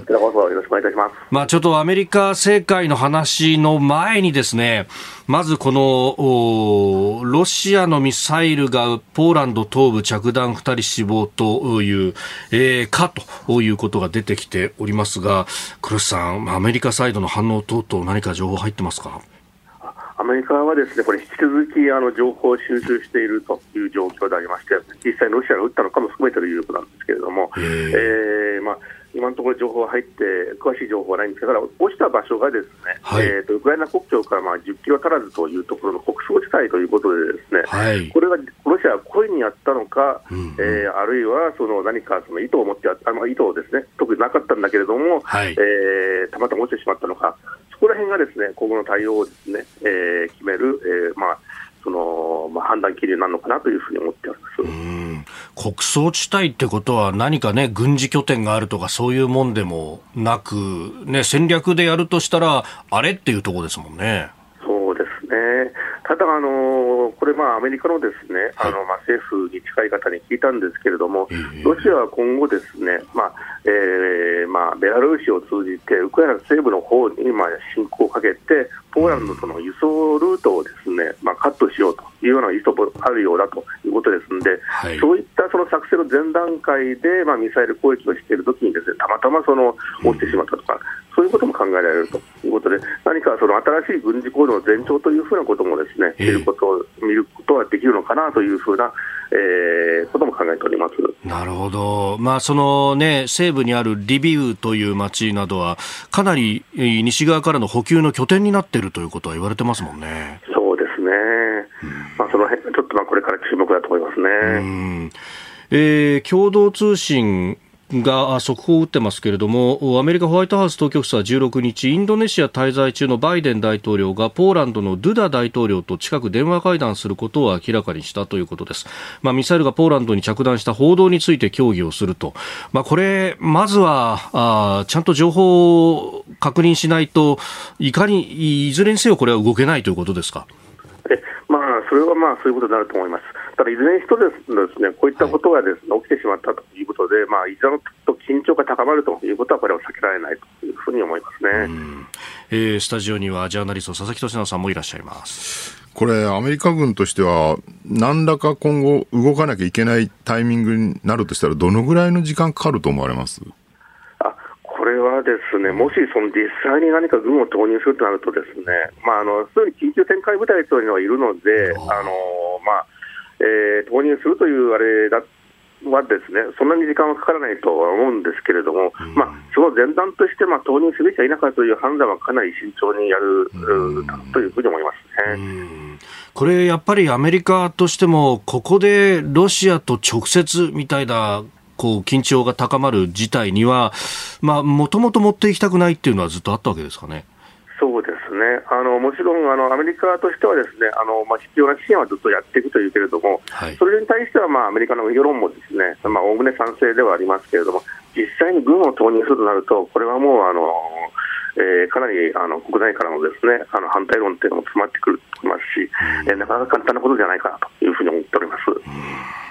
こちらこそよろしくお願いいたします。まあちょっとアメリカ政界の話の前にですね、まずこの、ロシアのミサイルがポーランド東部着弾2人死亡という、えー、かということが出てきておりますが、黒須さん、アメリカサイドの反応等々何か情報入ってますか？アメリカはですねこれ引き続きあの情報を収集しているという状況でありまして、実際ロシアが撃ったのかも含めての有力なんですけれども、えー。まあ、今のところ情報入って、詳しい情報はないんですが、落ちた場所がですね、はい、えーと、ウクライナ国境からまあ10キロ足らずというところの国葬地帯ということで、ですね、はい、これがロシアは故意にやったのか、うん、えー、あるいはその何かその意図を持ってやあ、まあ、意図をですね特になかったんだけれども、はい、えー、たまたま落ちてしまったのか、そこら辺がですね今後の対応をですね、えー、決める、えーまあそのまあ、判断基準なのかなというふうに思っております。国葬地帯ってことは、何かね、軍事拠点があるとか、そういうもんでもなく、ね、戦略でやるとしたら、あれっていうところですもんね。そうですねただ、あのこれ、まあ、アメリカのですね、あのまあ、政府に近い方に聞いたんですけれども、ロシアは今後、ですね、まあえーまあ、ベラルーシを通じて、ウクライナ西部の方にまあ侵攻をかけて、ポーランドとの輸送ルートをですね、まあ、カットしようというような意図もあるようだということですので、はい、そういったその作戦の前段階で、まあ、ミサイル攻撃をしているときにです、ね、たまたまその落ちてしまったとか、そういうことも考えられるということで、何かその新しい軍事行動の前兆というふうなこともですね、見ることを見ることができるのかなというふうな、えー、ことも考えております。なるほど、まあ、そのね、西部にあるリビウという町などは、かなり西側からの補給の拠点になっているということは言われてますもんね。そうですね、うん、まあ、その辺ちょっとまあこれから注目だと思いますね。うん。えー、共同通信が速報を打ってますけれどもアメリカホワイトハウス当局者は16日インドネシア滞在中のバイデン大統領がポーランドのドゥダ大統領と近く電話会談することを明らかにしたということです、まあ、ミサイルがポーランドに着弾した報道について協議をすると、まあ、これまずはあちゃんと情報を確認しないといかにいずれにせよこれは動けないということですか？まあ、それはまあそういうことになると思います。ただ、いずれにしろですね、こういったことがですね、起きてしまったということで、まあ、いずれと緊張が高まるということは、これは避けられないというふうに思いますね。えー、スタジオにはジャーナリスト、佐々木俊直さんもいらっしゃいます。これ、アメリカ軍としては、何らか今後、動かなきゃいけないタイミングになるとしたら、どのぐらいの時間かかると思われます？これはですね、もしその実際に何か軍を投入するとなると、ですね、まあ、あのすでに緊急展開部隊というのはいるので、あのまあえー、投入するというあれだはですね、そんなに時間はかからないとは思うんですけれども、うん、まあ、その前段として、まあ、投入すべきか否かという判断はかなり慎重にやる、うん、というふうに思いますね。うんこれやっぱりアメリカとしても、ここでロシアと直接みたいなこう緊張が高まる事態には、もともと持っていきたくないっていうのはずっとあったわけですかね。ね、あのもちろんあのアメリカとしては、ですねあの、まあ、必要な支援はずっとやっていくというけれども、はい、それに対しては、まあ、アメリカの世論もですねおおむね賛成ではありますけれども、実際に軍を投入するとなると、これはもうあの、えー、かなりあの国内からのですねあの反対論というのも詰まってくると思いますし、うん、えー、なかなか簡単なことじゃないかなというふうに思っております。うん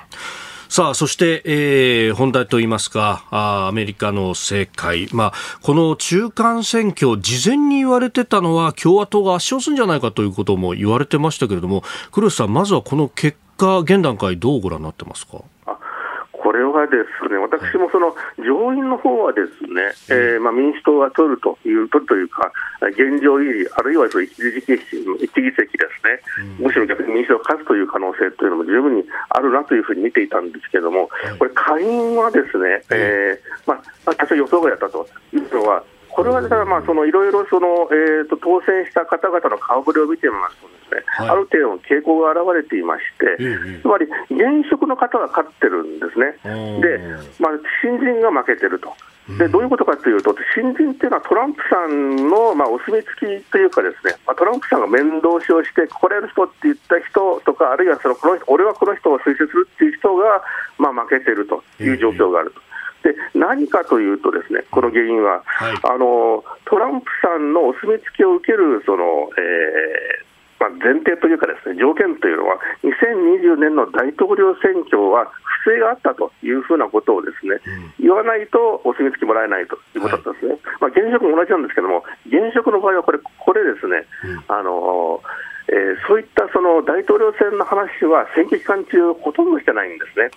さあ、そして、えー、本題といいますか、あアメリカの政界。まあ、この中間選挙、事前に言われてたのは共和党が圧勝するんじゃないかということも言われてましたけれども、黒瀬さん、まずはこの結果、現段階どうご覧になってますか？ですね、私もその上院の方はですね、えー、まあ民主党が取るという、取るというか、現状維持、あるいはその一議席一議席ですね、むしろ逆に民主党が勝つという可能性というのも十分にあるなというふうに見ていたんですけれども、これ、下院はですね、えーまあ、多少予想外だったというのは、これはだからまあそのいろいろその、えー、と当選した方々の顔ぶれを見てみますとですね、はい、ある程度の傾向が現れていまして、つまり現職の方が勝ってるんですね、でまあ、新人が負けてると。でどういうことかというと、新人っていうのはトランプさんの、まあ、お墨付きというか、ですね、まあ、トランプさんが面倒しをして、来れる人って言った人とか、あるいはそのこの俺はこの人を推薦するっていう人が、まあ、負けてるという状況があると。で何かというと、ですねこの原因は、はい、あのトランプさんのお墨付きを受けるその、えーまあ、前提というかですね条件というのは2020年の大統領選挙は不正があったというふうなことをですね、うん、言わないとお墨付きもらえないということだったんですね、はい、まあ、現職も同じなんですけども現職の場合はこれこれですね、うん、あのえー、そういったその大統領選の話は選挙期間中、ほとんどしてないんですね、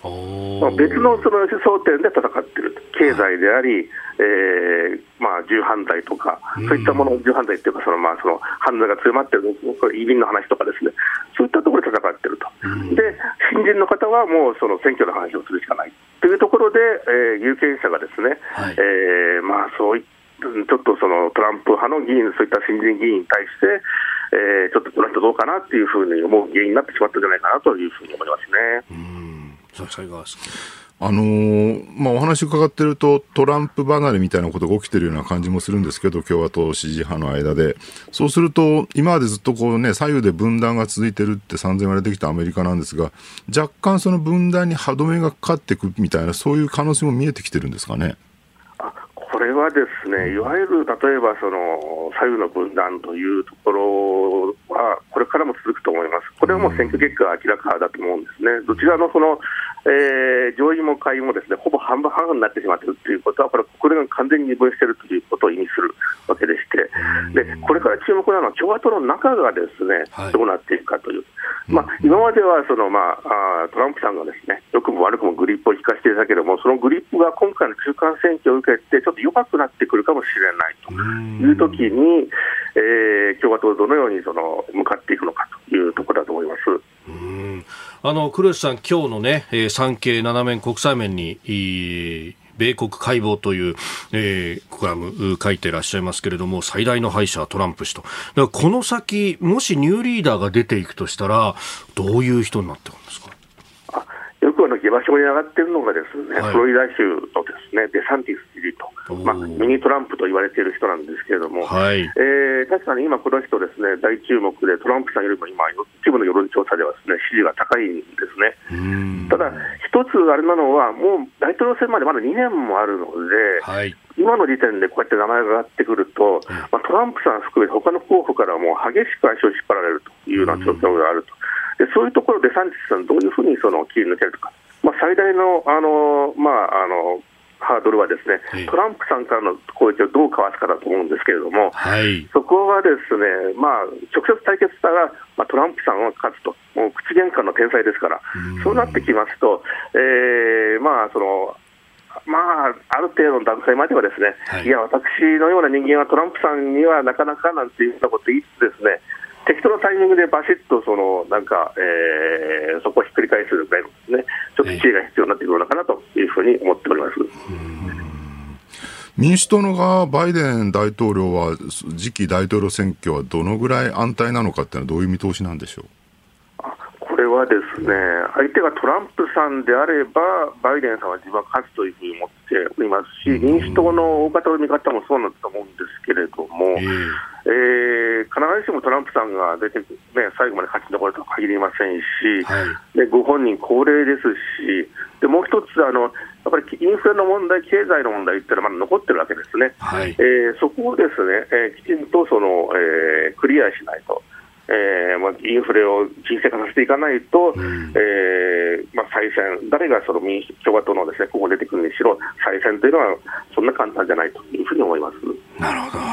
まあ、別のその争点で戦っている、経済であり、えーまあ、銃犯罪とか、そういったもの、銃犯罪っていうか、そのまあその犯罪が強まっている、移民の話とかですね、そういったところで戦っていると、で新人の方はもうその選挙の話をするしかない。というところで、えー、有権者がですね、はい、えー、まあ、そういったちょっとそのトランプ派の議員、そういった新人議員に対して、えー、ちょっとこの人どうかなっていうふうに思う原因になってしまったんじゃないかなというふうに思いますね。うんあのー、まあ、お話伺ってると、トランプ離れみたいなことが起きてるような感じもするんですけど、共和党支持派の間で。そうすると、今までずっとこうね、左右で分断が続いてるって散々言われてきたアメリカなんですが、若干その分断に歯止めがかかっていくみたいな、そういう可能性も見えてきてるんですかね？はですね、いわゆる例えばその左右の分断というところは、これからも続くと思います、これはもう選挙結果が明らかだと思うんですね、どちらのその、えー、上院も下院もですねほぼ半分半分になってしまっているということは、これ、これが完全に二分しているということを意味するわけでして、でこれから注目なのは、共和党の中がですね、どうなっていくかという。まあ、今まではその、まあ、トランプさんがですね良くも悪くもグリップを引かせていたけども、そのグリップが今回の中間選挙を受けて、ちょっと弱くなってくるかもしれないというときに、えー、共和党どのようにその向かっていくのかというところだと思います。あの黒石さん、今日のね、えー、産経7面国際面に、米国解剖という、えー、コラム書いていらっしゃいますけれども、最大の敗者はトランプ氏と。だからこの先、もしニューリーダーが出ていくとしたら、どういう人になってくるんですか？よくあの下馬評に上がっているのがですね、はい、フロリダ州のですねデサンティス知事と、まあ、ミニトランプと言われている人なんですけれども、はい、えー、確かに今、この人ですね大注目で、トランプさんよりも今、一部の世論調査ではですね支持が高いんですね。ただ、一つあれなのは、もう大統領選までまだ2年もあるので、はい、今の時点でこうやって名前が上がってくると、まあ、トランプさん含めて他の候補からも激しく足を引っ張られるというような状況があると。でそういうところでサンチスさん、どういうふうにその切り抜けるか、まあ、最大のあの、まあ、あのハードルはですね、トランプさんからの攻撃をどうかわすかだと思うんですけれども、はい、そこはですね、まあ、直接対決したら、まあ、トランプさんは勝つと、もう口喧嘩の天才ですから、そうなってきますと、えー、まあ、その、まあ、ある程度の段階まではですね、はい、いや、私のような人間はトランプさんにはなかなかなんていうようなことを言いつつですね、適当なタイミングでバシッとそのなんか、えー、そこをひっくり返すぐらいのですね、ちょっと知恵が必要になってくるのかなというふうに思っております。民主党の側、バイデン大統領は次期大統領選挙はどのぐらい安泰なのかっていうのはどういう見通しなんでしょう？ね、相手がトランプさんであれば、バイデンさんは自分は勝つというふうに思っておりますし、民主党の大方の見方もそうなんだと思うんですけれども、えー、えー、必ずしもトランプさんが出て、ね、最後まで勝ち残るとは限りませんし、はい、でご本人高齢ですし、でもう一つあの、やっぱりインフレの問題、経済の問題っていうのはまだ残ってるわけですね、はい、えー、そこをですね、えー、きちんとその、えー、クリアしないと。えーまあ、インフレを沈静化させていかないと、うん、えー、まあ、再選、誰がその民主共和党のです、ね、ここ出てくるにしろ、再選というのはそんな簡単じゃないというふうに思いますなるほど。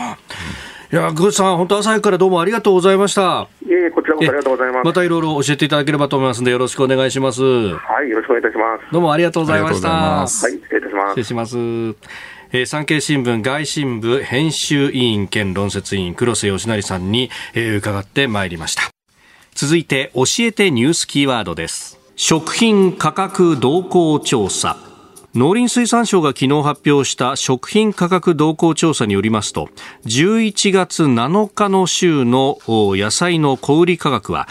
いや、グッさん、本当朝早くからどうもありがとうございました。いえ、こちらこそありがとうございます。またいろいろ教えていただければと思いますので、よろしくお願いします。はい、よろしくお願いいたします。どうもありがとうございました。はい、失礼いたします。失礼します。えー、産経新聞外信部編集委員兼論説委員黒瀬義成さんに、えー、伺ってまいりました。続いて教えてニュースキーワードです。食品価格動向調査。農林水産省が昨日発表した食品価格動向調査によりますと11月7日の週の野菜の小売価格は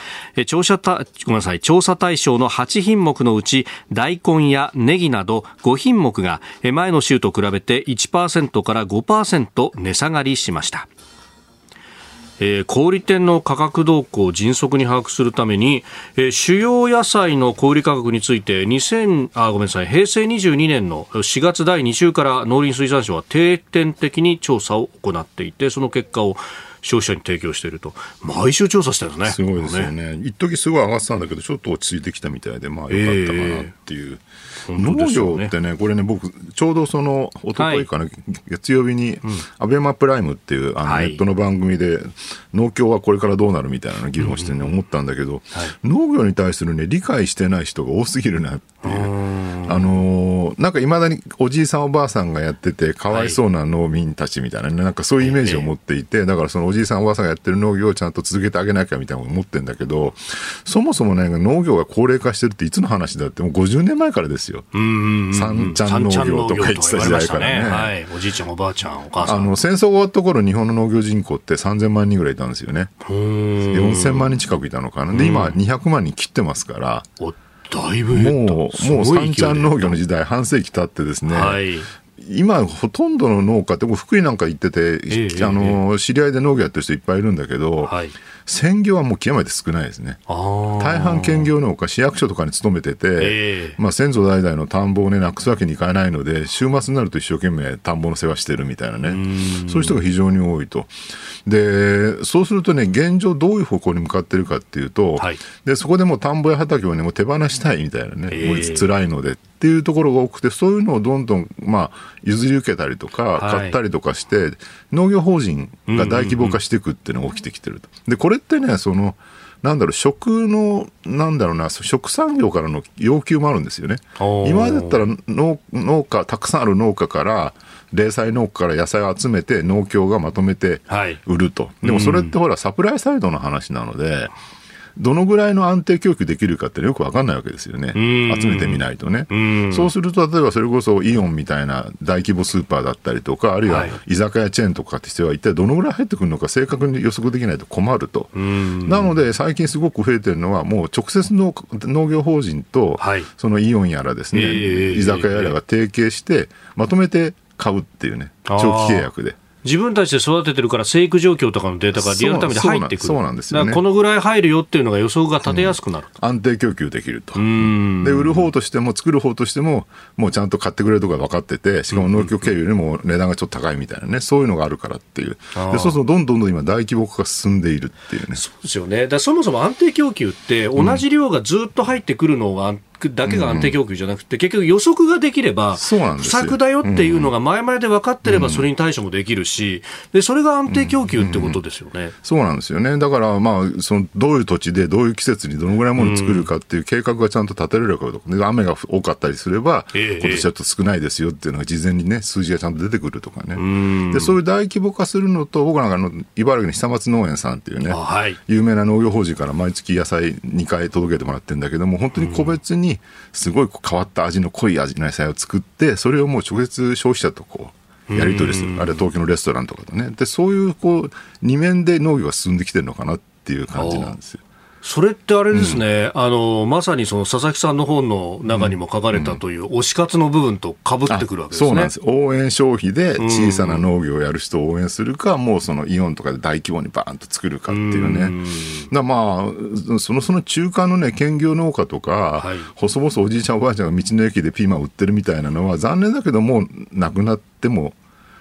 調査ごめんなさい調査対象の8品目のうち大根やネギなど5品目が前の週と比べて1%から5%値下がりしました。えー、小売店の価格動向を迅速に把握するために、えー、主要野菜の小売価格について2000あごめんなさい平成22年の4月第2週から農林水産省は定点的に調査を行っていてその結果を消費者に提供していると、毎週調査してるんですね。すごいですよね。一時すごい上がってたんだけど、ちょっと落ち着いてきたみたいで、まあよかったかなっていう。えー農業ってね、これね、僕、ちょうどその、一昨日かな、はい、月曜日に、アベマプライムっていうあのネットの番組で、農協はこれからどうなるみたいな議論してね、思ったんだけど、農業に対するね、理解してない人が多すぎるなっていう。あのー、なんかいまだにおじいさんおばあさんがやってて、かわいそうな農民たちみたいなね、なんかそういうイメージを持っていて、だからそのおじいさんおばあさんがやってる農業をちゃんと続けてあげなきゃみたいなこと思ってるんだけど、そもそもね、農業が高齢化してるっていつの話だって、もう50年前からですよ。三ちゃん農業とか言ってた時代からね。はい、おじいちゃんおばあちゃん、お母さん。あの、戦争が終わった頃、日本の農業人口って3000万人ぐらいいたんですよね。4000万人近くいたのかな。で、今200万人切ってますから。だいぶもう、もう三ちゃん農業の時代、半世紀経ってですね、はい、今、ほとんどの農家って、福井なんか行ってて、えー、あの、知り合いで農業やってる人いっぱいいるんだけど、はい、専業はもう極めて少ないですね。大半兼業農家、市役所とかに勤めてて、えー、まあ、先祖代々の田んぼをね、なくすわけにいかないので、週末になると一生懸命田んぼの世話してるみたいなね、そういう人が非常に多いと。で、そうするとね、現状どういう方向に向かってるかっていうと、はい、でそこでも田んぼや畑をね、もう手放したいみたいなね、えー、もう辛いのでっていうところが多くて、そういうのをどんどん、まあ、譲り受けたりとか、買ったりとかして、はい、農業法人が大規模化していくっていうのが起きてきてると。で、これってね、その、なんだろう、食の、なんだろうな、食産業からの要求もあるんですよね。今までだったら農農家、たくさんある農家から、零細農家から野菜を集めて農協がまとめて売ると、はい、でもそれってほら、サプライサイドの話なので、どのぐらいの安定供給できるかってよく分かんないわけですよね、集めてみないとね。そうすると、例えばそれこそイオンみたいな大規模スーパーだったりとか、あるいは居酒屋チェーンとかってしては、一体どのぐらい入ってくるのか、正確に予測できないと困ると。なので、最近すごく増えてるのは、もう直接の農業法人と、そのイオンやらですね、居酒屋やらが提携して、まとめて買うっていうね、長期契約で。自分たちで育ててるから生育状況とかのデータがリアルタイムで入ってくる。そうなんです。よ、ね、このぐらい入るよっていうのが予想が立てやすくなる、うん、安定供給できると。で売る方としても作る方としてももうちゃんと買ってくれるところが分かっててしかも農協経由よりも値段がちょっと高いみたいなねそういうのがあるからっていう。でそうするとどんどんどん今大規模化が進んでいるっていうね。そうですよね。だそもそも安定供給って同じ量がずっと入ってくるのが、うんだけが安定供給じゃなくて、うん、結局予測ができれば、不作だよっていうのが前々で分かってれば、それに対処もできるし、でそれが安定供給ってことですよね、そうなんですよね、だから、まあ、そのどういう土地で、どういう季節にどのぐらいものを作るかっていう計画がちゃんと立てられるかとか、で雨が多かったりすれば、今年はちょっと少ないですよっていうのが事前にね、数字がちゃんと出てくるとかね、でそういう大規模化するのと、僕なんかの茨城の久松農園さんっていうね、はい、有名な農業法人から毎月野菜2回届けてもらってるんだけども、本当に個別にすごい変わった味の濃い味の野菜を作ってそれをもう直接消費者とこうやり取りするあるいは東京のレストランとかとねでそういうこう二面で農業が進んできてるのかなっていう感じなんですよ。それってあれですね、うん、あのまさにその佐々木さんの本の中にも書かれたという推し活の部分とかぶってくるわけですね、そうなんです。応援消費で小さな農業をやる人を応援するか、うん、もうそのイオンとかで大規模にバーンと作るかっていうね、うん、だまあそのその中間のね兼業農家とか、はい、細々おじいちゃんおばあちゃんが道の駅でピーマン売ってるみたいなのは残念だけどもうなくなっても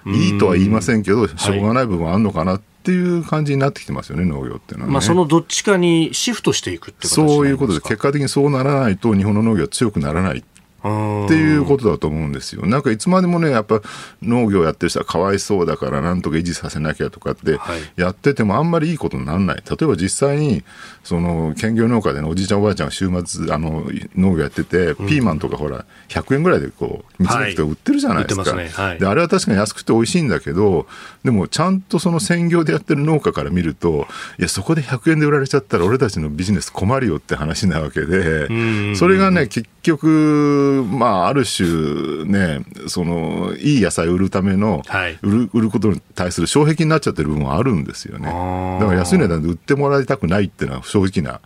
いいとは言いませんけど、しょうがない部分あるのかなっっていう感じになってきてますよね、農業っていうのは、ね、まあ、そのどっちかにシフトしていくってそういうことで、結果的にそうならないと、日本の農業は強くならない。っていうことだと思うんですよ。なんかいつまでもね、やっぱ農業やってる人はかわいそうだからなんとか維持させなきゃとかってやっててもあんまりいいことにならない。例えば実際に、その兼業農家でのおじいちゃんおばあちゃんが週末あの農業やってて、ピーマンとかほら、100円ぐらいでこう、道の駅と売ってるじゃないですか。はいすねはい、で、あれは確かに安くて美味しいんだけど、でもちゃんとその専業でやってる農家から見ると、いや、そこで100円で売られちゃったら俺たちのビジネス困るよって話なわけで、それがね、結局、まあ、ある種ね、その、いい野菜を売るための、はい、売る、売ることに対する障壁になっちゃってる部分はあるんですよね。だから安い値段で売ってもらいたくないっていうのは正直な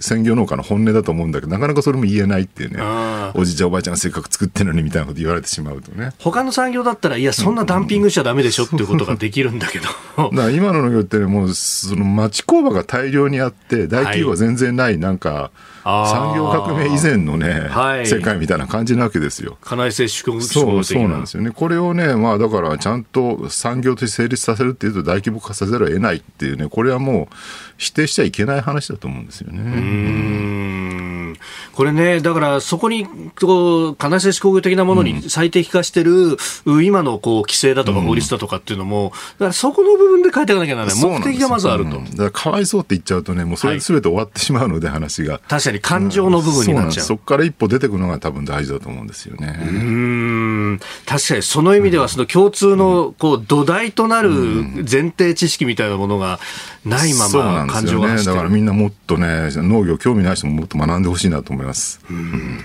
専業農家の本音だと思うんだけど、なかなかそれも言えないっていうね、おじいちゃん、おばあちゃんがせっかく作ってるのにみたいなこと言われてしまうとね。他の産業だったら、いや、そんなダンピングしちゃだめでしょっていうことができるんだけど。だから今の農業って、ね、もう、その町工場が大量にあって、大企業は全然ない、なんか、はい産業革命以前のね、はい、世界みたいな感じなわけですよ。家内接種そうそうなんですよね。これをね、まあだからちゃんと産業として成立させるっていうと大規模化させざるを得ないっていうね、これはもう否定しちゃいけない話だと思うんですよね。うんこれね、だからそこにこう家内接種工業的なものに最適化してる、うん、今のこう規制だとか法律だとかっていうのも、だからそこの部分で変えていかなきゃならない。目的がまずあると。だからかわいそうって言っちゃうとね、もうそれすべて終わってしまうので、話が。確かに感情の部分になっちゃう。そこから一歩出てくるのが多分大事だと思うんですよね。うん。確かにその意味では、その共通のこう土台となる前提知識みたいなものがないまま感情が、ね、だからみんなもっとね、農業興味ない人ももっと学んでほしいなと思います。うん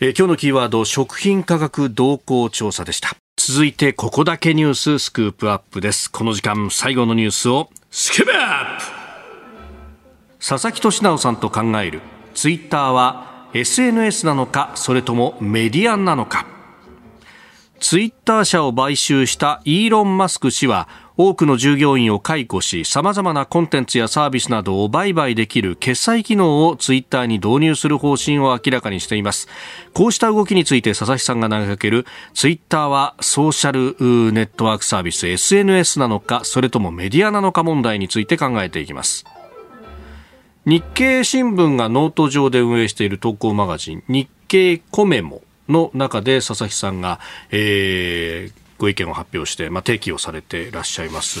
えー、今日のキーワード、食品価格動向調査でした。続いて、ここだけニューススクープアップです。この時間、最後のニュースを、スクープアップ佐々木俊直さんと考える、ツイッターは SNS なのか、それともメディアなのか。ツイッター社を買収したイーロン・マスク氏は、多くの従業員を解雇し様々なコンテンツやサービスなどを売買できる決済機能をツイッターに導入する方針を明らかにしています。こうした動きについて佐々木さんが投げかけるツイッターはソーシャルネットワークサービス SNS なのかそれともメディアなのか問題について考えていきます。日経新聞がノート上で運営している投稿マガジン日経 COMEMO の中で佐々木さんが、えー、ご意見を発表して、まあ、提起をされていらっしゃいます、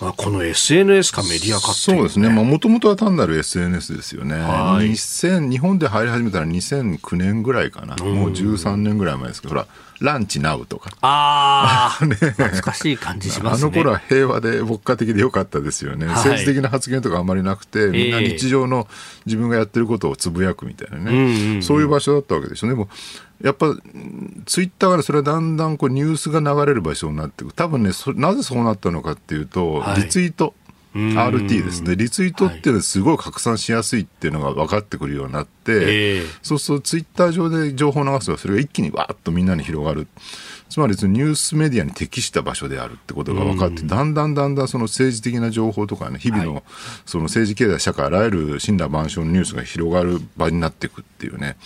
まあ、この SNS かメディアか、ね、そうですね、もともとは単なる SNS ですよね、はい、日本で入り始めたら2009年ぐらいかな、もう13年ぐらい前ですけど、ほら、ランチナウとか。ああ、ね、懐かしい感じしますね。あの頃は平和で牧歌的でよかったですよね。はい、政治的な発言とかあんまりなくて、みんな日常の自分がやってることをつぶやくみたいなね、えー、そういう場所だったわけでしょ。でも、やっぱツイッターが、それはだんだんこうニュースが流れる場所になっていく、多分ねなぜそうなったのかっていうと、はい、リツイート。RT ですね、リツイートっていうのはすごい拡散しやすいっていうのが分かってくるようになって、はい、そうするとツイッター上で情報を流すと、それが一気にわーっとみんなに広がる。つまりニュースメディアに適した場所であるってことが分かって、だんだんだんだんその政治的な情報とかね、日々のその政治経済、社会、あらゆる神羅万象のニュースが広がる場になっていくっていうね。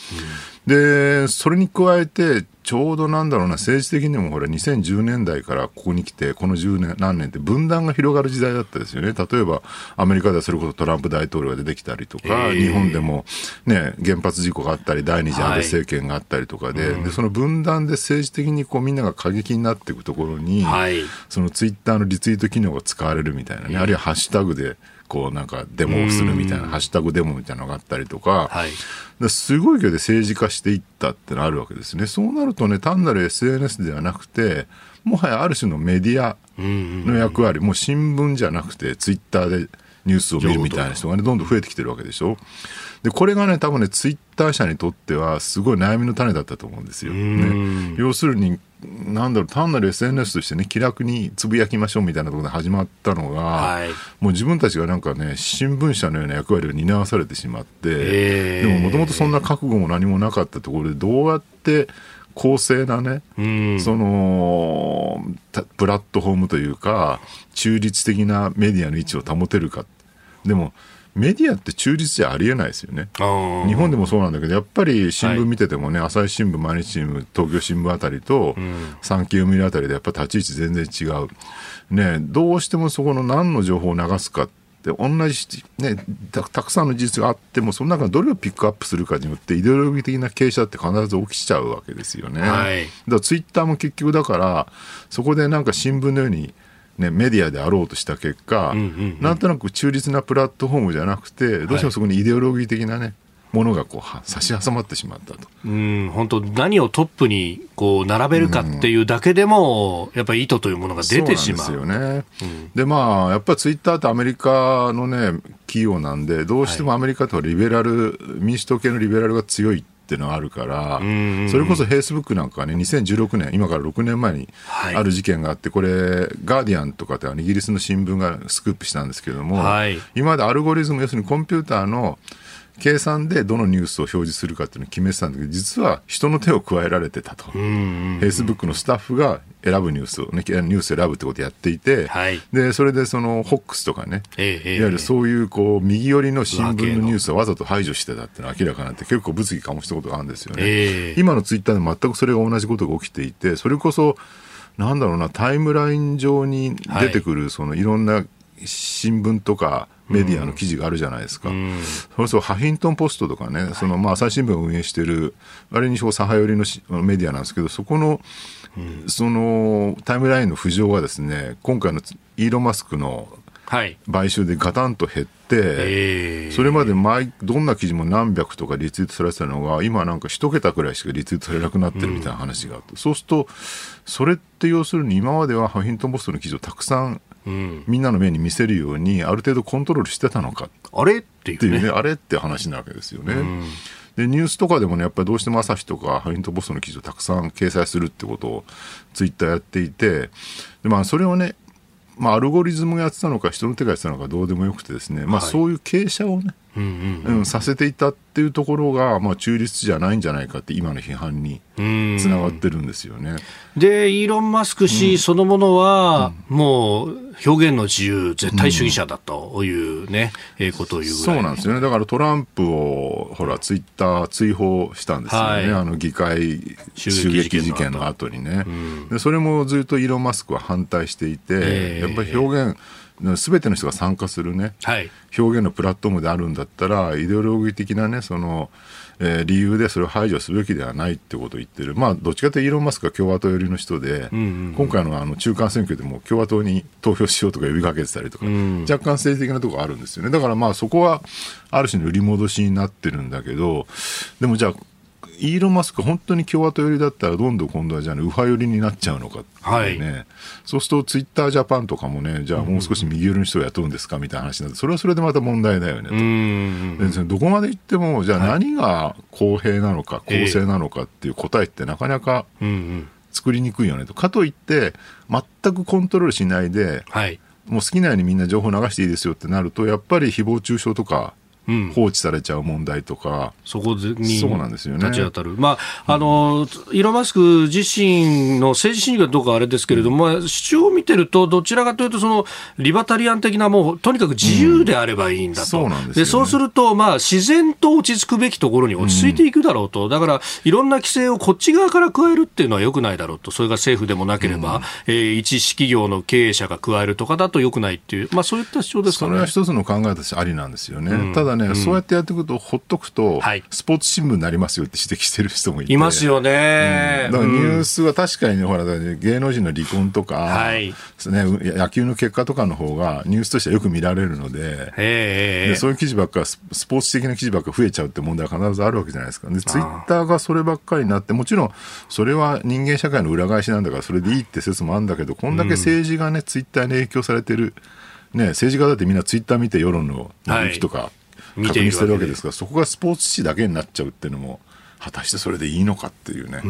で、それに加えて、ちょうどなんだろうな、政治的にもほら、2010年代からここに来て、この10年、何年って分断が広がる時代だったですよね。例えば、アメリカではそれこそトランプ大統領が出てきたりとか、日本でもね、原発事故があったり、第二次安倍政権があったりとかで、はい、でその分断で政治的にこうみんなが過激になっていくところに、はい、そのツイッターのリツイート機能が使われるみたいなね、あるいはハッシュタグで、こうなんかデモをするみたいな、ハッシュタグデモみたいなのがあったりとか、はい、すごい勢いで政治化していったってのあるわけですね。そうなるとね、単なる SNS ではなくて、もはやある種のメディアの役割、もう新聞じゃなくて、ツイッターでニュースを見るみたいな人がね、どんどん増えてきてるわけでしょ。で、これがね、多分ね、ツイッター社にとっては、すごい悩みの種だったと思うんですよ。ね、要するに、なんだろう、単なる SNS としてね、気楽につぶやきましょうみたいなところで始まったのが、はい、もう自分たちがなんかね、新聞社のような役割を担わされてしまって、でももともとそんな覚悟も何もなかったところで、どうやって、公正なね、そのプラットフォームというか中立的なメディアの位置を保てるかでもメディアって中立じゃありえないですよね。日本でもそうなんだけど、やっぱり新聞見ててもね、はい、朝日新聞、毎日新聞、東京新聞あたりと、産経読売あたりでやっぱ立ち位置全然違う。ね、どうしてもそこの何の情報を流すかって、同じ、ねた、たくさんの事実があっても、その中でどれをピックアップするかによって、イデオロギー的な傾斜って必ず起きちゃうわけですよね。はい、だからツイッターも結局だから、そこでなんか新聞のように、ね、メディアであろうとした結果、うんうんうん、なんとなく中立なプラットフォームじゃなくて、どうしてもそこにイデオロギー的なね、ものがこう差し挟まってしまったと。うん本当何をトップにこう並べるかっていうだけでも、やっぱり意図というものが出てしまう。そうですよね。うん、でまあやっぱりツイッターってアメリカのね企業なんでどうしてもアメリカとはリベラル、はい、民主党系のリベラルが強いっっていうのがあるから、それこそフェイスブックなんかはね、2016年、今から6年前にある事件があって、これ、ガーディアンとかってイギリスの新聞がスクープしたんですけれども、はい、今までアルゴリズム、要するにコンピューターの計算でどのニュースを表示するかっていうのを決めてたんだけど、実は人の手を加えられてたと。フェイスブックのスタッフが選ぶニュースを、ね、ニュースを選ぶってことをやっていて、はい、で、それでそのホックスとかね、ええ、いわゆるそういうこう、右寄りの新聞のニュースをわざと排除してたっていうのは明らかになって結構物議かもしたことがあるんですよね。え、今のツイッターで全くそれが同じことが起きていて、それこそ、なんだろうな、タイムライン上に出てくる、そのいろんな新聞とか、メディアの記事があるじゃないですか、うん、それこそハフィントン・ポストとかね、そのまあ朝日新聞を運営している、あれに左派寄りのメディアなんですけど、そこの,、そのタイムラインの浮上はですね、今回のイーロン・マスクの買収でガタンと減って、それまで毎どんな記事も何百とかリツイートされてたのが、今なんか一桁くらいしかリツイートされなくなってるみたいな話があって、うん、そうすると、それって要するに今まではハフィントン・ポストの記事をたくさんうん、みんなの目に見せるようにある程度コントロールしてたのか。あれ？っていうね、ね、あれ？って話なわけですよね。うん。でニュースとかでもねやっぱりどうしても朝日とかハリントポストの記事をたくさん掲載するってことをツイッターやっていてで、まあ、それをねまあ、アルゴリズムがやってたのか人の手がやってたのかどうでもよくてですね、まあ、そういう傾斜をね、うんうん、させていたっていうところが、まあ、中立じゃないんじゃないかって今の批判につながってるんですよね。で、イーロン・マスク氏そのものは、もう表現の自由絶対主義者だというね、え、うん、ことを言うそうなんですよね。だからトランプを、ほら、ツイッター追放したんですよね。はい、あの、議会襲撃事件の後にね、うん、で。それもずっとイーロン・マスクは反対していて、えー、やっぱり表現、すべての人が参加するね、はい、表現のプラットフォームであるんだったら、イデオロギー的なね、その、えー、理由でそれを排除すべきではないってことを言ってる、まあ、どっちかというとイーロン・マスクは共和党寄りの人で、うんうん、今回のあの中間選挙でも共和党に投票しようとか呼びかけてたりとか、うん、若干政治的なところあるんですよね。だからまあそこはある種の売り戻しになってるんだけど、でもじゃあ、イーロン・マスク本当に共和党寄りだったらどんどん今度はじゃあ、ね、右派寄りになっちゃうのかね、はい、そうするとツイッタージャパンとかもねじゃあもう少し右寄りの人を雇うんですかみたいな話になってそれはそれでまた問題だよねと、うんどこまで行ってもじゃあ何が公平なのか、公正なのかっていう答えってなかなか作りにくいよねと。かといって全くコントロールしないで、はい、もう好きなようにみんな情報流していいですよってなるとやっぱり誹謗中傷とか放置されちゃう問題とか、そこに立ち当たる、まああのイーロン・マスク自身の政治信条かどうかあれですけれども、うん、主張を見てると、どちらかというと、そのリバタリアン的な、もうとにかく自由であればいいんだと、そうなんです、ね、そうすると、まあ、自然と落ち着くべきところに落ち着いていくだろうと、だからいろんな規制をこっち側から加えるっていうのはよくないだろうと、それが政府でもなければ、うん、えー、一企業の経営者が加えるとかだとよくないっていう、まあ、そういった主張ですかね。それは一つの考えとしてありなんですよね。うん、ただね、そうやってやってくと、ほっとくと、スポーツ新聞になりますよって指摘してる人もいて。いますよね。うん、だからニュースは確かに、ほら、芸能人の離婚とか、はい、ね、野球の結果とかの方がニュースとしてはよく見られるので、でそういう記事ばっかスポーツ的な記事ばっか増えちゃうって問題は必ずあるわけじゃないですか。で、ツイッターがそればっかりになって、もちろん、それは人間社会の裏返しなんだから、それでいいって説もあるんだけど、こんだけ政治がね、ツイッターに影響されてる、ね、政治家だってみんなツイッター見て世論の動きとか、はい確認してるわけですからそこがスポーツ紙だけになっちゃうっていうのも果たしてそれでいいのかっていうね。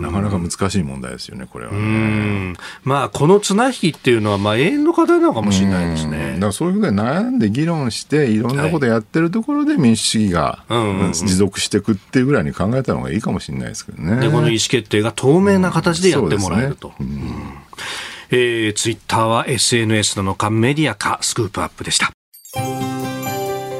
なかなか難しい問題ですよねこれはね。まあこの綱引きっていうのはまあ永遠の課題なのかもしれないですね。だからそういうふうに悩んで議論していろんなことやってるところで民主主義が持続していくっていうぐらいに考えた方がいいかもしれないですけどね。でこの意思決定が透明な形でやってもらえると、えー、ツイッターは SNS なのかメディアかスクープアップでした